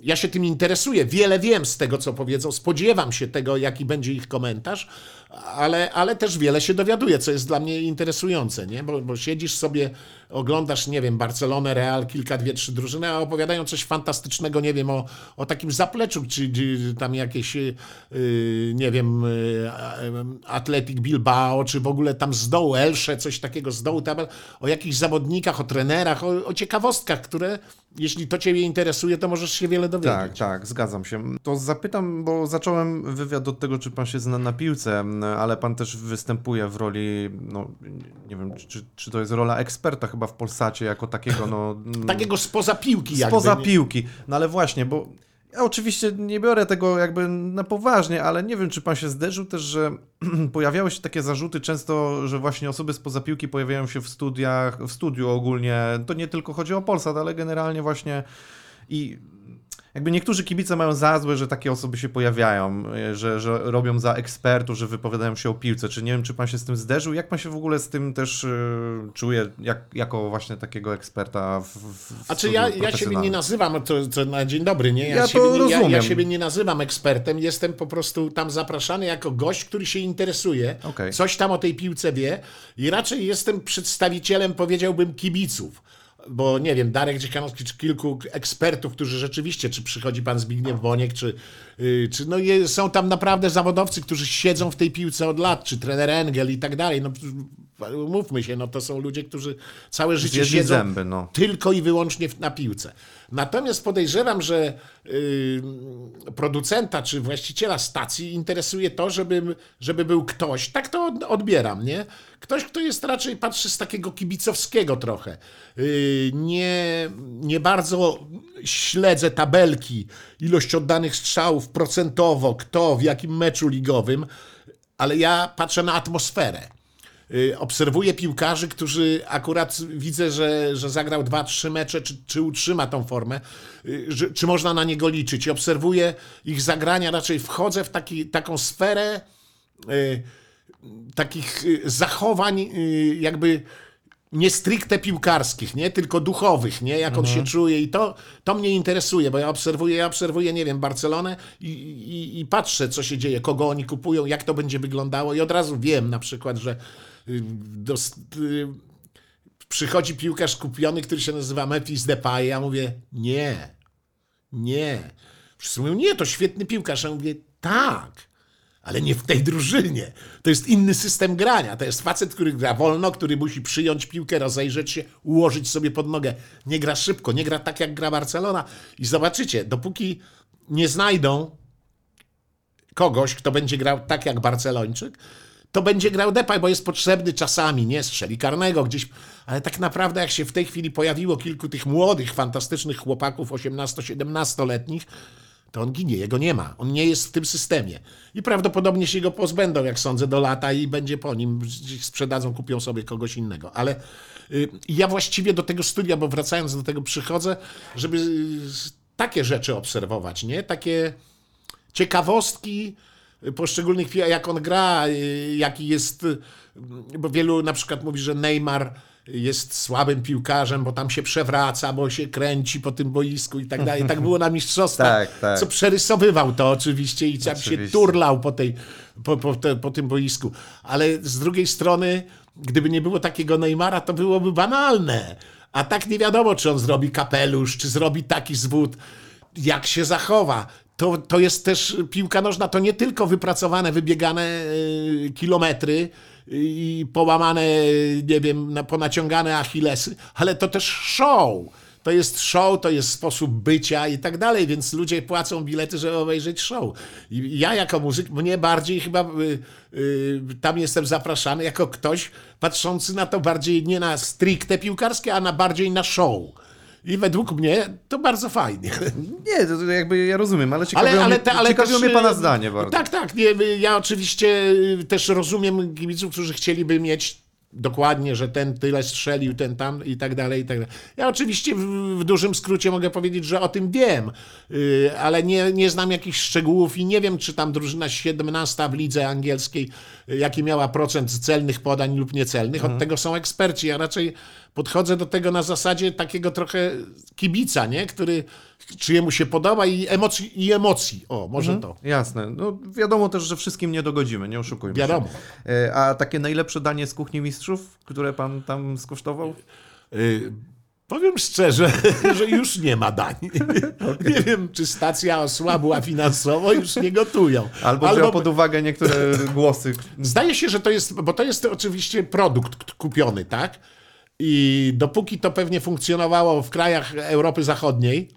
Ja się tym interesuję, wiele wiem z tego, co powiedzą, spodziewam się tego, jaki będzie ich komentarz, ale, ale też wiele się dowiaduję, co jest dla mnie interesujące, nie? Bo, bo siedzisz sobie, oglądasz, nie wiem, Barcelonę, Real, kilka, dwie, trzy drużyny, a opowiadają coś fantastycznego, nie wiem, o, o takim zapleczu, czy, czy tam jakieś, yy, nie wiem, yy, Atletic Bilbao, czy w ogóle tam z dołu, Elsze, coś takiego z dołu, tam, o jakichś zawodnikach, o trenerach, o, o ciekawostkach, które, jeśli to Ciebie interesuje, to możesz się wiele dowiedzieć. Tak, tak, zgadzam się. To zapytam, bo zacząłem wywiad od tego, czy pan się zna na piłce, ale pan też występuje w roli, no nie wiem, czy, czy to jest rola eksperta chyba w Polsacie jako takiego, no... *laughs* Takiego spoza piłki jakby. Spoza piłki. No ale właśnie, bo ja oczywiście nie biorę tego jakby na poważnie, ale nie wiem, czy pan się zderzył też, że *clears throat* pojawiały się takie zarzuty często, że właśnie osoby spoza piłki pojawiają się w studiach, w studiu ogólnie. To nie tylko chodzi o Polsat, ale generalnie właśnie i jakby niektórzy kibice mają za złe, że takie osoby się pojawiają, e, że, że robią za ekspertów, że wypowiadają się o piłce. Czy nie wiem, czy pan się z tym zderzył? Jak pan się w ogóle z tym też y, czuje, jak, jako właśnie takiego eksperta w, w A czy ja, ja siebie nie nazywam, to, to na dzień dobry, nie? Ja, Ja to siebie, nie- ja, ja rozumiem. siebie nie nazywam ekspertem, jestem po prostu tam zapraszany jako gość, który się interesuje, Okej. coś tam o tej piłce wie i raczej jestem przedstawicielem, powiedziałbym, kibiców. Bo nie wiem, Darek Dziekanowski, czy kilku ekspertów, którzy rzeczywiście, czy przychodzi pan Zbigniew Boniek, czy, yy, czy no je, są tam naprawdę zawodowcy, którzy siedzą w tej piłce od lat, czy trener Engel i tak dalej. No, mówmy się, no to są ludzie, którzy całe życie Zjedli siedzą zęby, no. tylko i wyłącznie na piłce. Natomiast podejrzewam, że y, producenta czy właściciela stacji interesuje to, żeby, żeby był ktoś, tak to od- odbieram, nie? Ktoś, kto jest raczej, patrzy z takiego kibicowskiego trochę. Y, nie, nie bardzo śledzę tabelki, ilość oddanych strzałów procentowo, kto w jakim meczu ligowym, ale ja patrzę na atmosferę. Y, Obserwuję piłkarzy, którzy akurat widzę, że, że zagrał dwa, trzy mecze, czy, czy utrzyma tą formę, y, że, czy można na niego liczyć. I obserwuję ich zagrania, raczej wchodzę w taki, taką sferę y, takich y, zachowań, y, jakby nie stricte piłkarskich, nie? tylko duchowych, nie? jak on się czuje i to, to mnie interesuje, bo ja obserwuję, ja obserwuję, nie wiem, Barcelonę i, i, i patrzę, co się dzieje, kogo oni kupują, jak to będzie wyglądało i od razu wiem na przykład, że dos, y, przychodzi piłkarz kupiony, który się nazywa Memphis Depay, ja mówię, nie, nie. Wszyscy mówią, nie, to świetny piłkarz. Ja mówię, tak, ale nie w tej drużynie. To jest inny system grania. To jest facet, który gra wolno, który musi przyjąć piłkę, rozejrzeć się, ułożyć sobie pod nogę. Nie gra szybko, nie gra tak, jak gra Barcelona. I zobaczycie, dopóki nie znajdą kogoś, kto będzie grał tak jak Barcelończyk, to będzie grał Depay, bo jest potrzebny czasami, nie strzeli karnego gdzieś. Ale tak naprawdę, jak się w tej chwili pojawiło kilku tych młodych, fantastycznych chłopaków, 18-17-letnich, to on ginie, jego nie ma. On nie jest w tym systemie. I prawdopodobnie się go pozbędą, jak sądzę, do lata i będzie po nim. Sprzedadzą, kupią sobie kogoś innego. Ale y, ja właściwie do tego studia, bo wracając do tego przychodzę, żeby y, takie rzeczy obserwować, nie? Takie ciekawostki poszczególnych jak on gra, y, jaki jest, y, bo wielu na przykład mówi, że Neymar jest słabym piłkarzem, bo tam się przewraca, bo się kręci po tym boisku i tak dalej. Tak było na mistrzostwach, *laughs* Tak, tak. co przerysowywał to oczywiście i tam się turlał po, tej, po, po, te, po tym boisku. Ale z drugiej strony, gdyby nie było takiego Neymara, to byłoby banalne. A tak nie wiadomo, czy on zrobi kapelusz, czy zrobi taki zwód, jak się zachowa. To, to jest też piłka nożna, to nie tylko wypracowane, wybiegane y, kilometry i połamane, nie wiem, na- ponaciągane achillesy, ale to też show. To jest show, to jest sposób bycia i tak dalej, więc ludzie płacą bilety, żeby obejrzeć show. I ja jako muzyk, mnie bardziej chyba y, tam jestem zapraszany jako ktoś patrzący na to bardziej nie na stricte piłkarskie, a na bardziej na show. I według mnie to bardzo fajnie. Nie, to, jakby ja rozumiem, ale ciekawiło, Ale, ale, mnie, te, ale ciekawiło też, mnie pana y, zdanie bardzo. Tak, tak. Nie, y, ja oczywiście y, też rozumiem kibiców, którzy chcieliby mieć dokładnie, że ten tyle strzelił, ten tam i tak dalej, i tak dalej. Ja oczywiście w, w dużym skrócie mogę powiedzieć, że o tym wiem, y, ale nie, nie znam jakichś szczegółów i nie wiem, czy tam drużyna 17 w lidze angielskiej, y, jaki miała procent celnych podań lub niecelnych. Mhm. Od tego są eksperci. Ja raczej podchodzę do tego na zasadzie takiego trochę kibica, nie? który czyjemu się podoba i emocji, i emocji. O, może Mhm. to. Jasne. No, wiadomo też, że wszystkim nie dogodzimy, nie oszukujmy Wiadomo. się. E, A takie najlepsze danie z kuchni mistrzów, które pan tam skosztował? Y, Powiem szczerze, *laughs* że już nie ma dań. *laughs* Nie wiem, czy stacja osłabła finansowo, już nie gotują. Albo wziął pod uwagę niektóre głosy. Zdaje się, że to jest, bo to jest oczywiście produkt kupiony, tak? I dopóki to pewnie funkcjonowało w krajach Europy Zachodniej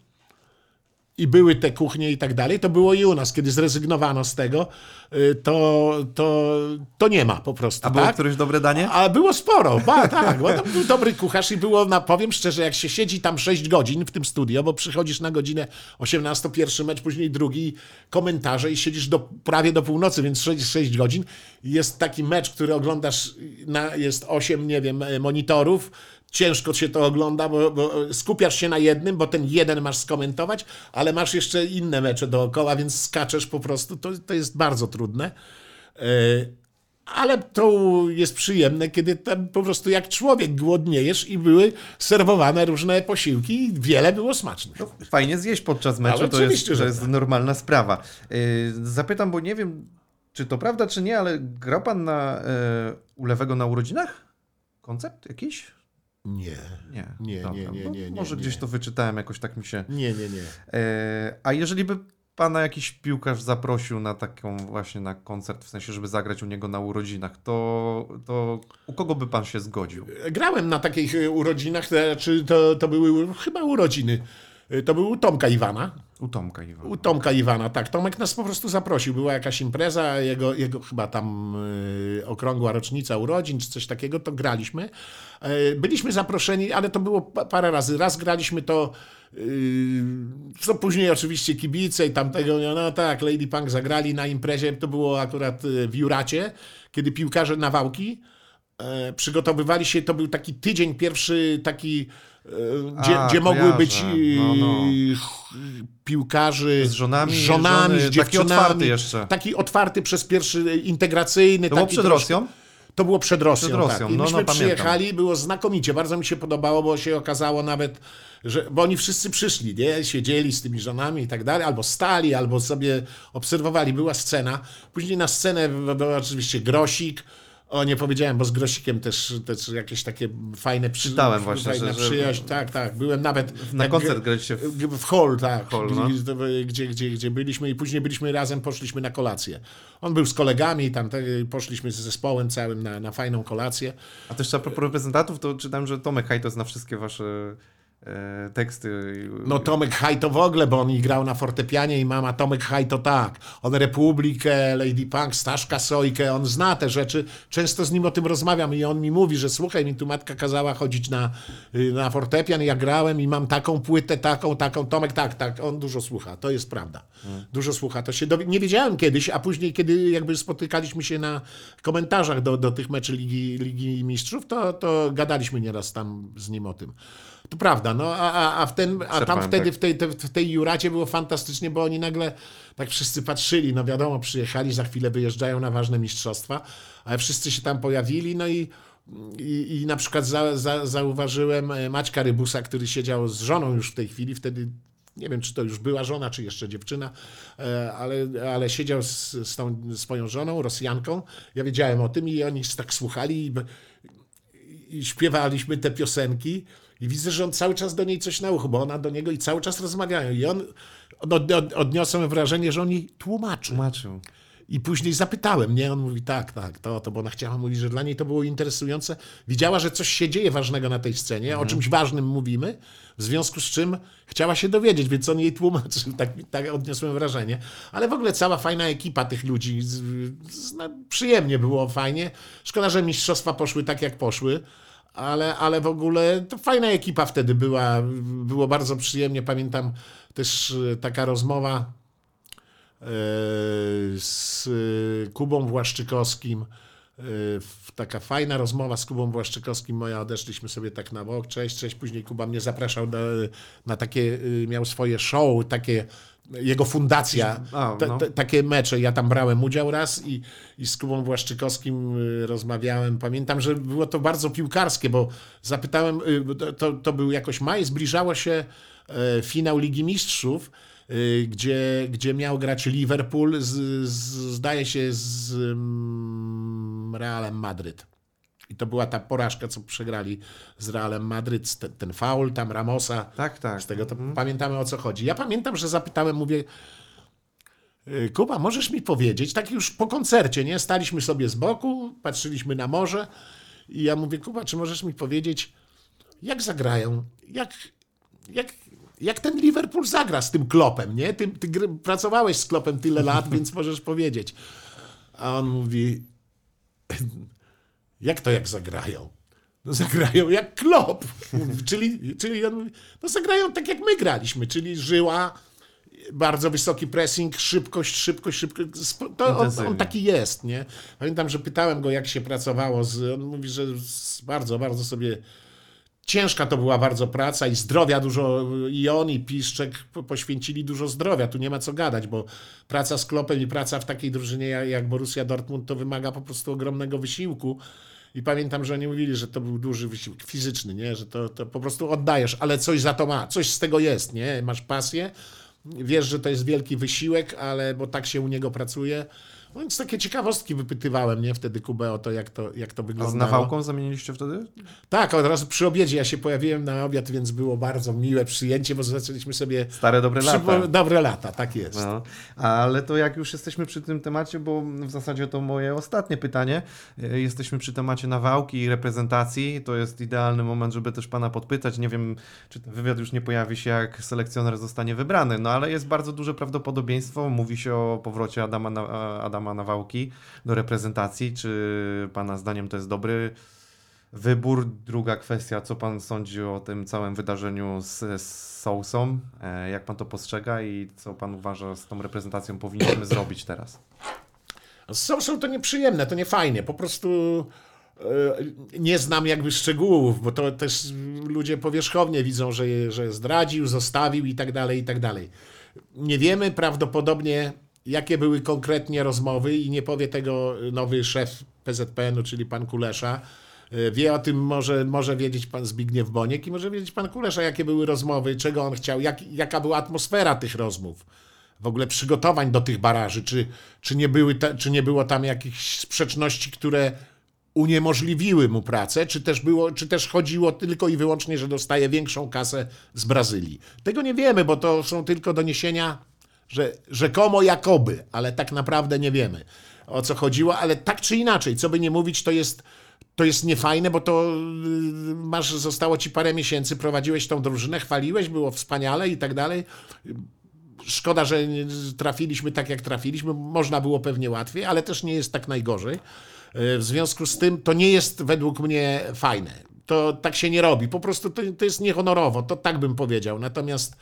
i były te kuchnie i tak dalej, to było i u nas. Kiedy zrezygnowano z tego, y, to, to, to nie ma po prostu. A było tak? któreś dobre danie? A było sporo, ba, tak, bo to był dobry kucharz i było, na, powiem szczerze, jak się siedzi tam 6 godzin w tym studio, bo przychodzisz na godzinę 18, pierwszy mecz, później drugi, komentarze i siedzisz do, prawie do północy, więc 6, 6 godzin. Jest taki mecz, który oglądasz, na, jest 8, nie wiem, monitorów, ciężko się to ogląda, bo, bo skupiasz się na jednym, bo ten jeden masz skomentować, ale masz jeszcze inne mecze dookoła, więc skaczesz po prostu. To, to jest bardzo trudne. E, ale to jest przyjemne, kiedy tam po prostu jak człowiek głodniejesz i były serwowane różne posiłki i wiele było smacznych. Fajnie zjeść podczas meczu, Ale to jest, to że jest tak. normalna sprawa. Yy, Zapytam, bo nie wiem, czy to prawda, czy nie, ale grał pan na, yy, u Lewego na urodzinach? Koncert jakiś? Nie, Nie. Nie, Dobra, nie, nie, bo nie, nie, Może nie. gdzieś to wyczytałem, jakoś tak mi się... nie, nie, nie. Yy, A jeżeli by pana jakiś piłkarz zaprosił na taką właśnie na koncert, w sensie, żeby zagrać u niego na urodzinach, to, to u kogo by pan się zgodził? Grałem na takich e, urodzinach, czy to, to były chyba urodziny. E, To był Tomka Iwana. U Tomka Iwana. U Tomka Iwana, tak. Tomek nas po prostu zaprosił. Była jakaś impreza, jego, jego chyba tam y, okrągła rocznica urodzin, czy coś takiego, to graliśmy. E, byliśmy zaproszeni, ale to było pa- parę razy. Raz graliśmy to, y, co później oczywiście kibice i tamtego, no tak, Lady Punk zagrali na imprezie, to było akurat y, w Juracie, kiedy piłkarze Nawałki e, przygotowywali się, to był taki tydzień pierwszy taki, gdzie, A, gdzie mogły być No, no. ch- piłkarzy Z żonami, żonami, żony, z taki dziewczynami. otwarty jeszcze. Taki otwarty przez pierwszy integracyjny. To było taki przed troszkę- Rosją? To było przed Rosją. Przed Rosją, tak. I no, myśmy no, pamiętam. przyjechali, było znakomicie. Bardzo mi się podobało, bo się okazało nawet, że. Bo oni wszyscy przyszli, nie? Siedzieli z tymi żonami i tak dalej, albo stali, albo sobie obserwowali. Była scena. Później na scenę był oczywiście grosik. O, nie powiedziałem, bo z Grosikiem też, też jakieś takie fajne przy... Czytałem właśnie, fajna że- że- przyjaźń. Tak, tak. Byłem nawet... Na koncert graliście w... w hall, tak, Hall, no. gdzie, gdzie, gdzie byliśmy i później byliśmy razem, poszliśmy na kolację. On był z kolegami tam poszliśmy z zespołem całym na, na fajną kolację. A też a propos reprezentantów, to czytam, że Tomek Hajto zna wszystkie wasze teksty. No Tomek Haj to w ogóle, bo on grał na fortepianie i mama Tomek Haj to tak. On Republikę, Lady Punk, Staszka Sojkę, on zna te rzeczy. Często z nim o tym rozmawiam i on mi mówi, że słuchaj, mi tu matka kazała chodzić na, y, na fortepian, ja grałem i mam taką płytę, taką, taką. Tomek tak, tak, on dużo słucha, to jest prawda. Dużo słucha. To się dowi- nie wiedziałem kiedyś, a później, kiedy jakby spotykaliśmy się na komentarzach do, do tych meczy Ligi, Ligi Mistrzów, to, to gadaliśmy nieraz tam z nim o tym. To prawda, no a, a, a, w ten, a tam wtedy tak. w tej, te, w tej Juracie było fantastycznie, bo oni nagle tak wszyscy patrzyli, no wiadomo, przyjechali, za chwilę wyjeżdżają na ważne mistrzostwa, ale wszyscy się tam pojawili, no i, i, i na przykład za, za, zauważyłem e, Maćka Rybusa, który siedział z żoną już w tej chwili, wtedy nie wiem, czy to już była żona, czy jeszcze dziewczyna, e, ale, ale siedział z, z tą swoją żoną, Rosjanką. Ja wiedziałem o tym i oni tak słuchali i, i śpiewaliśmy te piosenki i widzę, że on cały czas do niej coś na uchu, bo ona do niego i cały czas rozmawiają. I on od, od, odniosłem wrażenie, że on jej tłumaczy. Tłumaczył. I później zapytałem, nie? On mówi tak, tak, to, to, bo ona chciała mówić, że dla niej to było interesujące. Widziała, że coś się dzieje ważnego na tej scenie, o czymś ważnym mówimy, w związku z czym chciała się dowiedzieć, więc on jej tłumaczył, tak, tak odniosłem wrażenie. Ale w ogóle cała fajna ekipa tych ludzi, z, z, no, przyjemnie było, fajnie. Szkoda, że mistrzostwa poszły tak, jak poszły. Ale, ale w ogóle to fajna ekipa wtedy była. Było bardzo przyjemnie. Pamiętam też e, taka rozmowa e, z Kubą Właszczykowskim. E, Taka fajna rozmowa z Kubą Właszczykowskim moja, odeszliśmy sobie tak na bok, cześć, cześć, później Kuba mnie zapraszał na, na takie, miał swoje show, takie, jego fundacja, A, no. ta- takie mecze, ja tam brałem udział raz i, i z Kubą Błaszczykowskim y, rozmawiałem, pamiętam, że było to bardzo piłkarskie, bo zapytałem, y, to, to był jakoś maj, zbliżało się e, finał Ligi Mistrzów, y, gdzie, gdzie miał grać Liverpool, z, z, zdaje się z mm, Realem Madryt. I to była ta porażka, co przegrali z Realem Madryt, ten, ten faul tam Ramosa. Tak, tak. Z tego to pamiętamy o co chodzi. Ja pamiętam, że zapytałem, mówię, "Y, Kuba, możesz mi powiedzieć, tak już po koncercie, nie? Staliśmy sobie z boku, patrzyliśmy na morze i ja mówię, Kuba, czy możesz mi powiedzieć, jak zagrają, jak, jak, jak ten Liverpool zagra z tym Klopem, nie? Ty, ty gry, pracowałeś z Klopem tyle lat, *laughs* więc możesz powiedzieć. A on mówi, jak to jak zagrają? No zagrają jak klop. czyli, czyli on mówi, no zagrają tak jak my graliśmy, czyli żyła, bardzo wysoki pressing, szybkość, szybkość, szybkość. To on, on taki jest, nie? Pamiętam, że pytałem go, jak się pracowało z... On mówi, że bardzo, bardzo sobie ciężka to była bardzo praca i zdrowia dużo, i on i Piszczek po- poświęcili dużo zdrowia, tu nie ma co gadać, bo praca z Klopem i praca w takiej drużynie jak Borussia Dortmund to wymaga po prostu ogromnego wysiłku i pamiętam, że oni mówili, że to był duży wysiłek fizyczny, nie? że to, to po prostu oddajesz, ale coś za to ma, coś z tego jest, nie? masz pasję, wiesz, że to jest wielki wysiłek, ale bo tak się u niego pracuje. No więc takie ciekawostki wypytywałem, nie? Wtedy Kubę o to, jak to, jak to A z wyglądało. Nawałką zamieniliście wtedy? Tak, od razu przy obiedzie ja się pojawiłem na obiad, więc było bardzo miłe przyjęcie, bo zaczęliśmy sobie... Stare dobre lata. Przypo- Dobre lata, tak jest. No, ale to jak już jesteśmy przy tym temacie, bo w zasadzie to moje ostatnie pytanie. E, Jesteśmy przy temacie nawałki i reprezentacji. To jest idealny moment, żeby też pana podpytać. Nie wiem, czy ten wywiad już nie pojawi się, jak selekcjoner zostanie wybrany, no ale jest bardzo duże prawdopodobieństwo. Mówi się o powrocie Adama, Na- Adama Nawałki do reprezentacji. Czy pana zdaniem to jest dobry wybór? Druga kwestia, co pan sądzi o tym całym wydarzeniu z, z Sousą? E, Jak pan to postrzega i co pan uważa z tą reprezentacją powinniśmy *coughs* zrobić teraz? Z Social to nieprzyjemne, to nie fajnie. Po prostu e, nie znam jakby szczegółów, bo to też ludzie powierzchownie widzą, że, że zdradził, zostawił i tak dalej, i tak dalej. Nie wiemy prawdopodobnie, jakie były konkretnie rozmowy i nie powie tego nowy szef PZPN-u, czyli pan Kulesza. E, Wie o tym może, może wiedzieć pan Zbigniew Boniek i może wiedzieć pan Kulesza, jakie były rozmowy, czego on chciał, jak, jaka była atmosfera tych rozmów w ogóle przygotowań do tych baraży, czy, czy, nie, były ta, czy nie było tam jakichś sprzeczności, które uniemożliwiły mu pracę, czy też, było, czy też chodziło tylko i wyłącznie, że dostaje większą kasę z Brazylii. Tego nie wiemy, bo to są tylko doniesienia, że rzekomo jakoby, ale tak naprawdę nie wiemy o co chodziło, ale tak czy inaczej, co by nie mówić, to jest, to jest niefajne, bo to yy, masz, zostało ci parę miesięcy, prowadziłeś tą drużynę, chwaliłeś, było wspaniale i tak dalej szkoda, że trafiliśmy tak, jak trafiliśmy. Można było pewnie łatwiej, ale też nie jest tak najgorzej. E, W związku z tym to nie jest według mnie fajne. To tak się nie robi. Po prostu to, to jest niehonorowo. To tak bym powiedział. Natomiast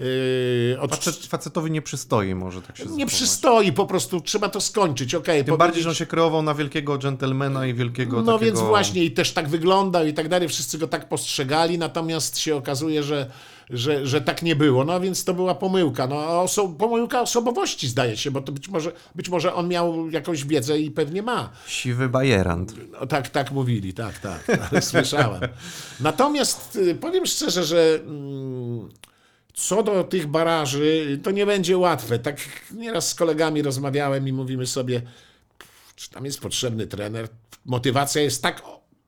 yy, od, Facet, facetowi nie przystoi może tak się nie zachować. przystoi. Po prostu trzeba to skończyć. Okej, Tym bardziej, że on się kreował na wielkiego dżentelmena i wielkiego No takiego... więc właśnie i też tak wyglądał i tak dalej, wszyscy go tak postrzegali, natomiast się okazuje, że, że, że tak nie było. No więc to była pomyłka. No, oso- pomyłka osobowości zdaje się, bo to być może, być może on miał jakąś wiedzę i pewnie ma. Siwy bajerant. No, tak, tak mówili, tak, tak, tak słyszałem. *laughs* Natomiast y, powiem szczerze, że mm, co do tych baraży, to nie będzie łatwe. Tak nieraz z kolegami rozmawiałem i mówimy sobie, czy tam jest potrzebny trener. Motywacja jest tak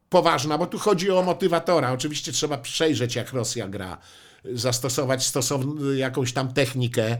poważna, bo tu chodzi o motywatora. Oczywiście trzeba przejrzeć, jak Rosja gra, zastosować stosowną jakąś tam technikę,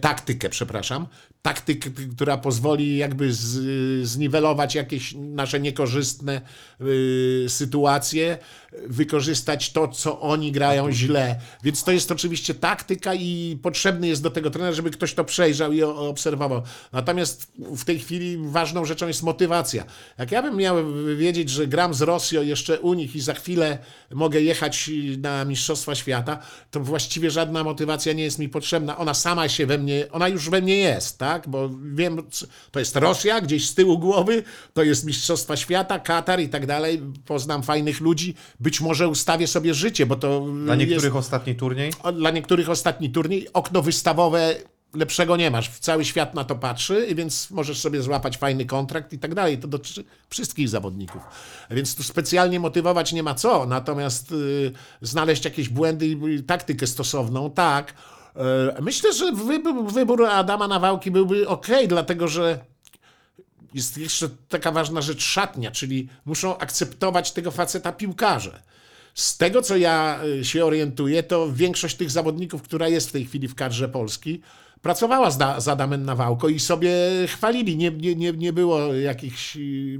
taktykę, przepraszam, taktykę, która pozwoli jakby z, zniwelować jakieś nasze niekorzystne y, sytuacje, wykorzystać to, co oni grają źle. Więc to jest oczywiście taktyka i potrzebny jest do tego trener, żeby ktoś to przejrzał i obserwował. Natomiast w tej chwili ważną rzeczą jest motywacja. Jak ja bym miał wiedzieć, że gram z Rosją jeszcze u nich i za chwilę mogę jechać na Mistrzostwa Świata, to właściwie żadna motywacja nie jest mi potrzebna. Ona sama się we mnie, ona już we mnie jest, tak? Bo wiem, to jest Rosja gdzieś z tyłu głowy, to jest Mistrzostwa Świata, Katar i tak dalej. Poznam fajnych ludzi, być może ustawię sobie życie, bo to Dla niektórych jest, ostatni turniej. dla niektórych ostatni turniej. Okno wystawowe lepszego nie masz. Cały świat na to patrzy, więc możesz sobie złapać fajny kontrakt i tak dalej. To dotyczy wszystkich zawodników. Więc tu specjalnie motywować nie ma co. Natomiast y, znaleźć jakieś błędy i taktykę stosowną, tak. Y, myślę, że wybór, wybór Adama Nawałki byłby ok, dlatego że jest jeszcze taka ważna rzecz szatnia, czyli muszą akceptować tego faceta piłkarze. Z tego, co ja y, się orientuję, to większość tych zawodników, która jest w tej chwili w kadrze Polski, pracowała z, z Adamem Nawałko i sobie chwalili. Nie, nie, nie, nie było jakichś y,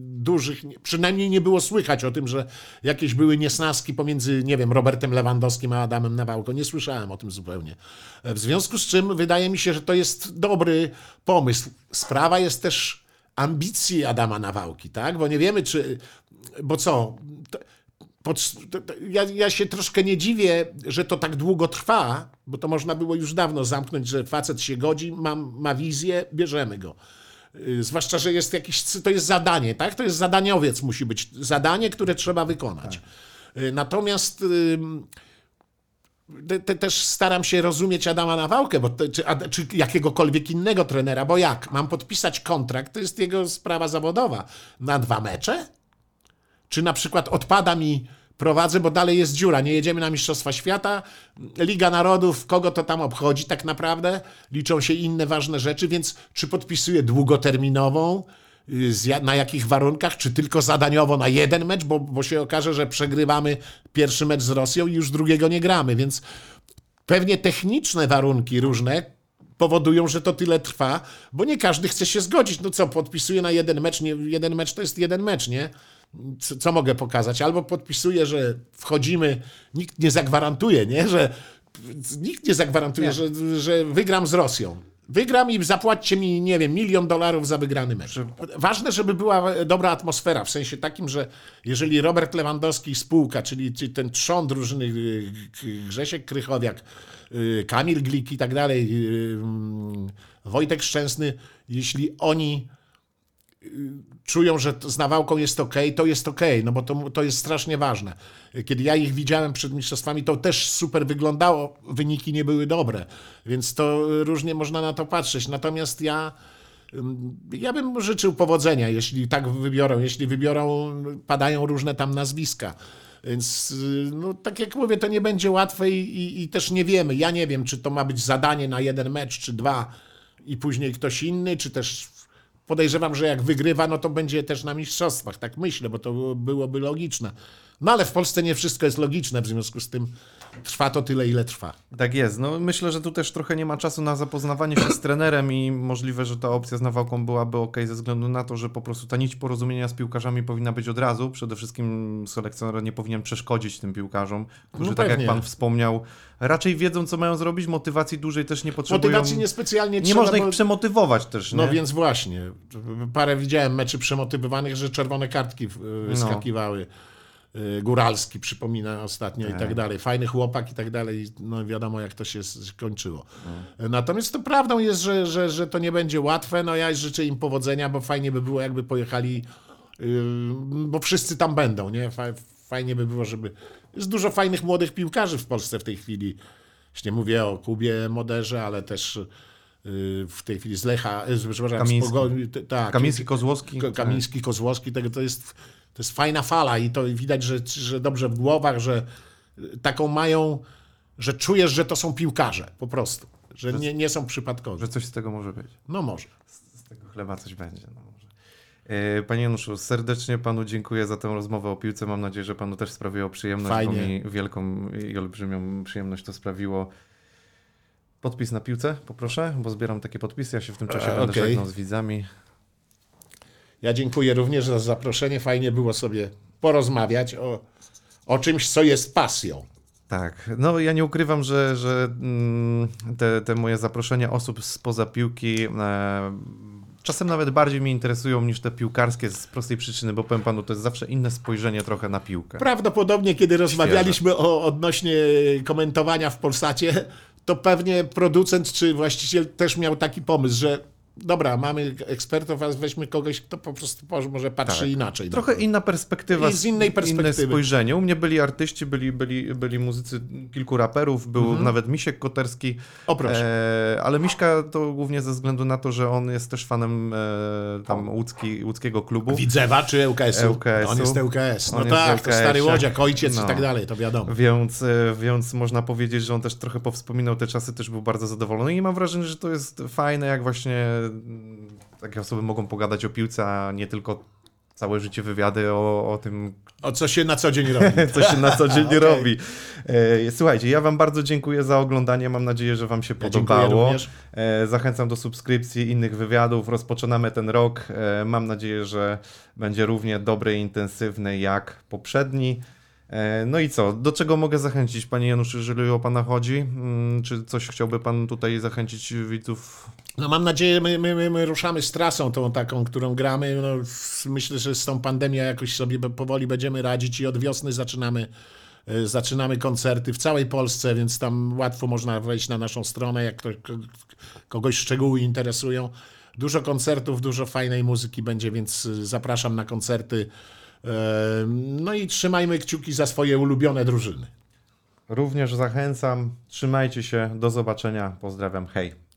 dużych, nie- przynajmniej nie było słychać o tym, że jakieś były niesnaski pomiędzy, nie wiem, Robertem Lewandowskim a Adamem Nawałko. Nie słyszałem o tym zupełnie. W związku z czym wydaje mi się, że to jest dobry pomysł. Sprawa jest też ambicji Adama Nawałki, tak? Bo nie wiemy, czy. Bo co? Pod, ja, ja się troszkę nie dziwię, że to tak długo trwa, bo to można było już dawno zamknąć, że facet się godzi, ma, ma wizję, bierzemy go. Y, Zwłaszcza, że jest jakiś, to jest zadanie, tak? To jest zadaniowiec, musi być zadanie, które trzeba wykonać. Y, Natomiast te, te, też staram się rozumieć Adama Nawałkę, bo te, czy, a, czy jakiegokolwiek innego trenera, bo jak? Mam podpisać kontrakt, to jest jego sprawa zawodowa. Na dwa mecze? Czy na przykład odpada mi, prowadzę, bo dalej jest dziura, nie jedziemy na Mistrzostwa Świata, Liga Narodów, kogo to tam obchodzi tak naprawdę? Liczą się inne ważne rzeczy, więc czy podpisuję długoterminową, y, na jakich warunkach, czy tylko zadaniowo na jeden mecz, bo, bo się okaże, że przegrywamy pierwszy mecz z Rosją i już drugiego nie gramy, więc pewnie techniczne warunki różne powodują, że to tyle trwa, bo nie każdy chce się zgodzić. No co, podpisuję na jeden mecz, nie, jeden mecz to jest jeden mecz, nie? Co, co mogę pokazać? Albo podpisuję, że wchodzimy, nikt nie zagwarantuje, nie? Że nikt nie zagwarantuje, Że, że wygram z Rosją. Wygram i zapłaćcie mi, nie wiem, milion dolarów za wygrany mecz. Ważne, żeby była dobra atmosfera, w sensie takim, że jeżeli Robert Lewandowski i spółka, czyli, ten trzon drużyny K- Grzesiek Krychowiak, y, Kamil Glik i tak dalej, Wojtek Szczęsny, jeśli oni czują, że z nawałką jest ok, to jest ok, no bo to, to jest strasznie ważne. Kiedy ja ich widziałem przed mistrzostwami, to też super wyglądało, wyniki nie były dobre, więc to różnie można na to patrzeć. Natomiast ja, ym, ja bym życzył powodzenia, jeśli tak wybiorą, jeśli wybiorą, padają różne tam nazwiska. Więc, y, no, tak jak mówię, to nie będzie łatwe i, i, i też nie wiemy. Ja nie wiem, czy to ma być zadanie na jeden mecz, czy dwa i później ktoś inny, czy też Podejrzewam, że jak wygrywa, no to będzie też na mistrzostwach. Tak myślę, bo to byłoby logiczne. No ale w Polsce nie wszystko jest logiczne, w związku z tym trwa to tyle, ile trwa. Tak jest. No, myślę, że tu też trochę nie ma czasu na zapoznawanie się z trenerem i możliwe, że ta opcja z Nawałką byłaby ok ze względu na to, że po prostu ta nić porozumienia z piłkarzami powinna być od razu. Przede wszystkim selekcjoner nie powinien przeszkodzić tym piłkarzom, którzy No tak jak pan wspomniał, raczej wiedzą, co mają zrobić, motywacji dłużej też nie potrzebują. Motywacji niespecjalnie nie trzeba, można ich bo- przemotywować też, nie? No więc właśnie. Parę widziałem meczy przemotywowanych, że czerwone kartki y, No. Y, Góralski przypomina ostatnio i tak dalej. Fajny chłopak i tak dalej. No wiadomo, jak to się skończyło. No. Natomiast to prawdą jest, że, że, że to nie będzie łatwe. No ja życzę im powodzenia, bo fajnie by było, jakby pojechali, yy, bo wszyscy tam będą, nie? Fa- Fajnie by było, żeby... Jest dużo fajnych młodych piłkarzy w Polsce w tej chwili. Już nie mówię o Kubie Moderze, ale też w tej chwili z Lecha, przepraszam, Kamiński. z Pogoni, tak, Kamiński, Kozłowski. Ko- Kamiński, Kozłowski, tego to jest, to jest fajna fala i to widać, że, że dobrze w głowach, że taką mają, że czujesz, że to są piłkarze po prostu, że nie, nie są przypadkowi. Że coś z tego może być. No może. Z tego chleba coś będzie. No może. E, Panie Januszu, serdecznie panu dziękuję za tę rozmowę o piłce. Mam nadzieję, że panu też sprawiło przyjemność, Fajnie. bo mi wielką i olbrzymią przyjemność to sprawiło. Podpis na piłce, poproszę, bo zbieram takie podpisy. Ja się w tym czasie E, będę okej. żegnał z widzami. Ja dziękuję również za zaproszenie. Fajnie było sobie porozmawiać o, o czymś, co jest pasją. Tak, no ja nie ukrywam, że, że mm, te, te moje zaproszenia osób spoza piłki e, czasem nawet bardziej mnie interesują niż te piłkarskie z prostej przyczyny, bo powiem panu, to jest zawsze inne spojrzenie trochę na piłkę. Prawdopodobnie, kiedy rozmawialiśmy o odnośnie komentowania w Polsacie, to pewnie producent czy właściciel też miał taki pomysł, że dobra, mamy ekspertów, a weźmy kogoś, kto po prostu może patrzy inaczej. Tak. Trochę to. inna perspektywa. I z innej perspektywy. Inne spojrzenie. U mnie byli artyści, byli, byli, byli muzycy, kilku raperów, był Mhm. nawet Misiek Koterski. O proszę. E, ale Miśka to głównie ze względu na to, że on jest też fanem e, tam łódzki, łódzkiego klubu. Widzewa czy ŁKS-u? ŁKS-u. On jest ŁKS. No On tak, to stary łodziak, ojciec No. i tak dalej, to wiadomo. Więc, e, więc można powiedzieć, że on też trochę powspominał te czasy, też był bardzo zadowolony i mam wrażenie, że to jest fajne, jak właśnie takie osoby mogą pogadać o piłce, a nie tylko całe życie wywiady o, o tym, O co się na co dzień robi. *laughs* co się na co dzień *laughs* Okej. robi. E, Słuchajcie, ja wam bardzo dziękuję za oglądanie, mam nadzieję, że wam się Ja podobało. również. E, Zachęcam do subskrypcji innych wywiadów. Rozpoczynamy ten rok. E, Mam nadzieję, że będzie równie dobry i intensywny jak poprzedni. No i co? Do czego mogę zachęcić, panie Januszu, jeżeli o pana chodzi? Mm, Czy coś chciałby pan tutaj zachęcić widzów? No mam nadzieję, my, my, my, my ruszamy z trasą tą taką, którą gramy. No, myślę, że z tą pandemią jakoś sobie powoli będziemy radzić i od wiosny zaczynamy, e, zaczynamy koncerty w całej Polsce, więc tam łatwo można wejść na naszą stronę, jak kogoś szczegóły interesują. Dużo koncertów, dużo fajnej muzyki będzie, więc e, zapraszam na koncerty No i trzymajmy kciuki za swoje ulubione drużyny. Również zachęcam. Trzymajcie się. Do zobaczenia. Pozdrawiam. Hej.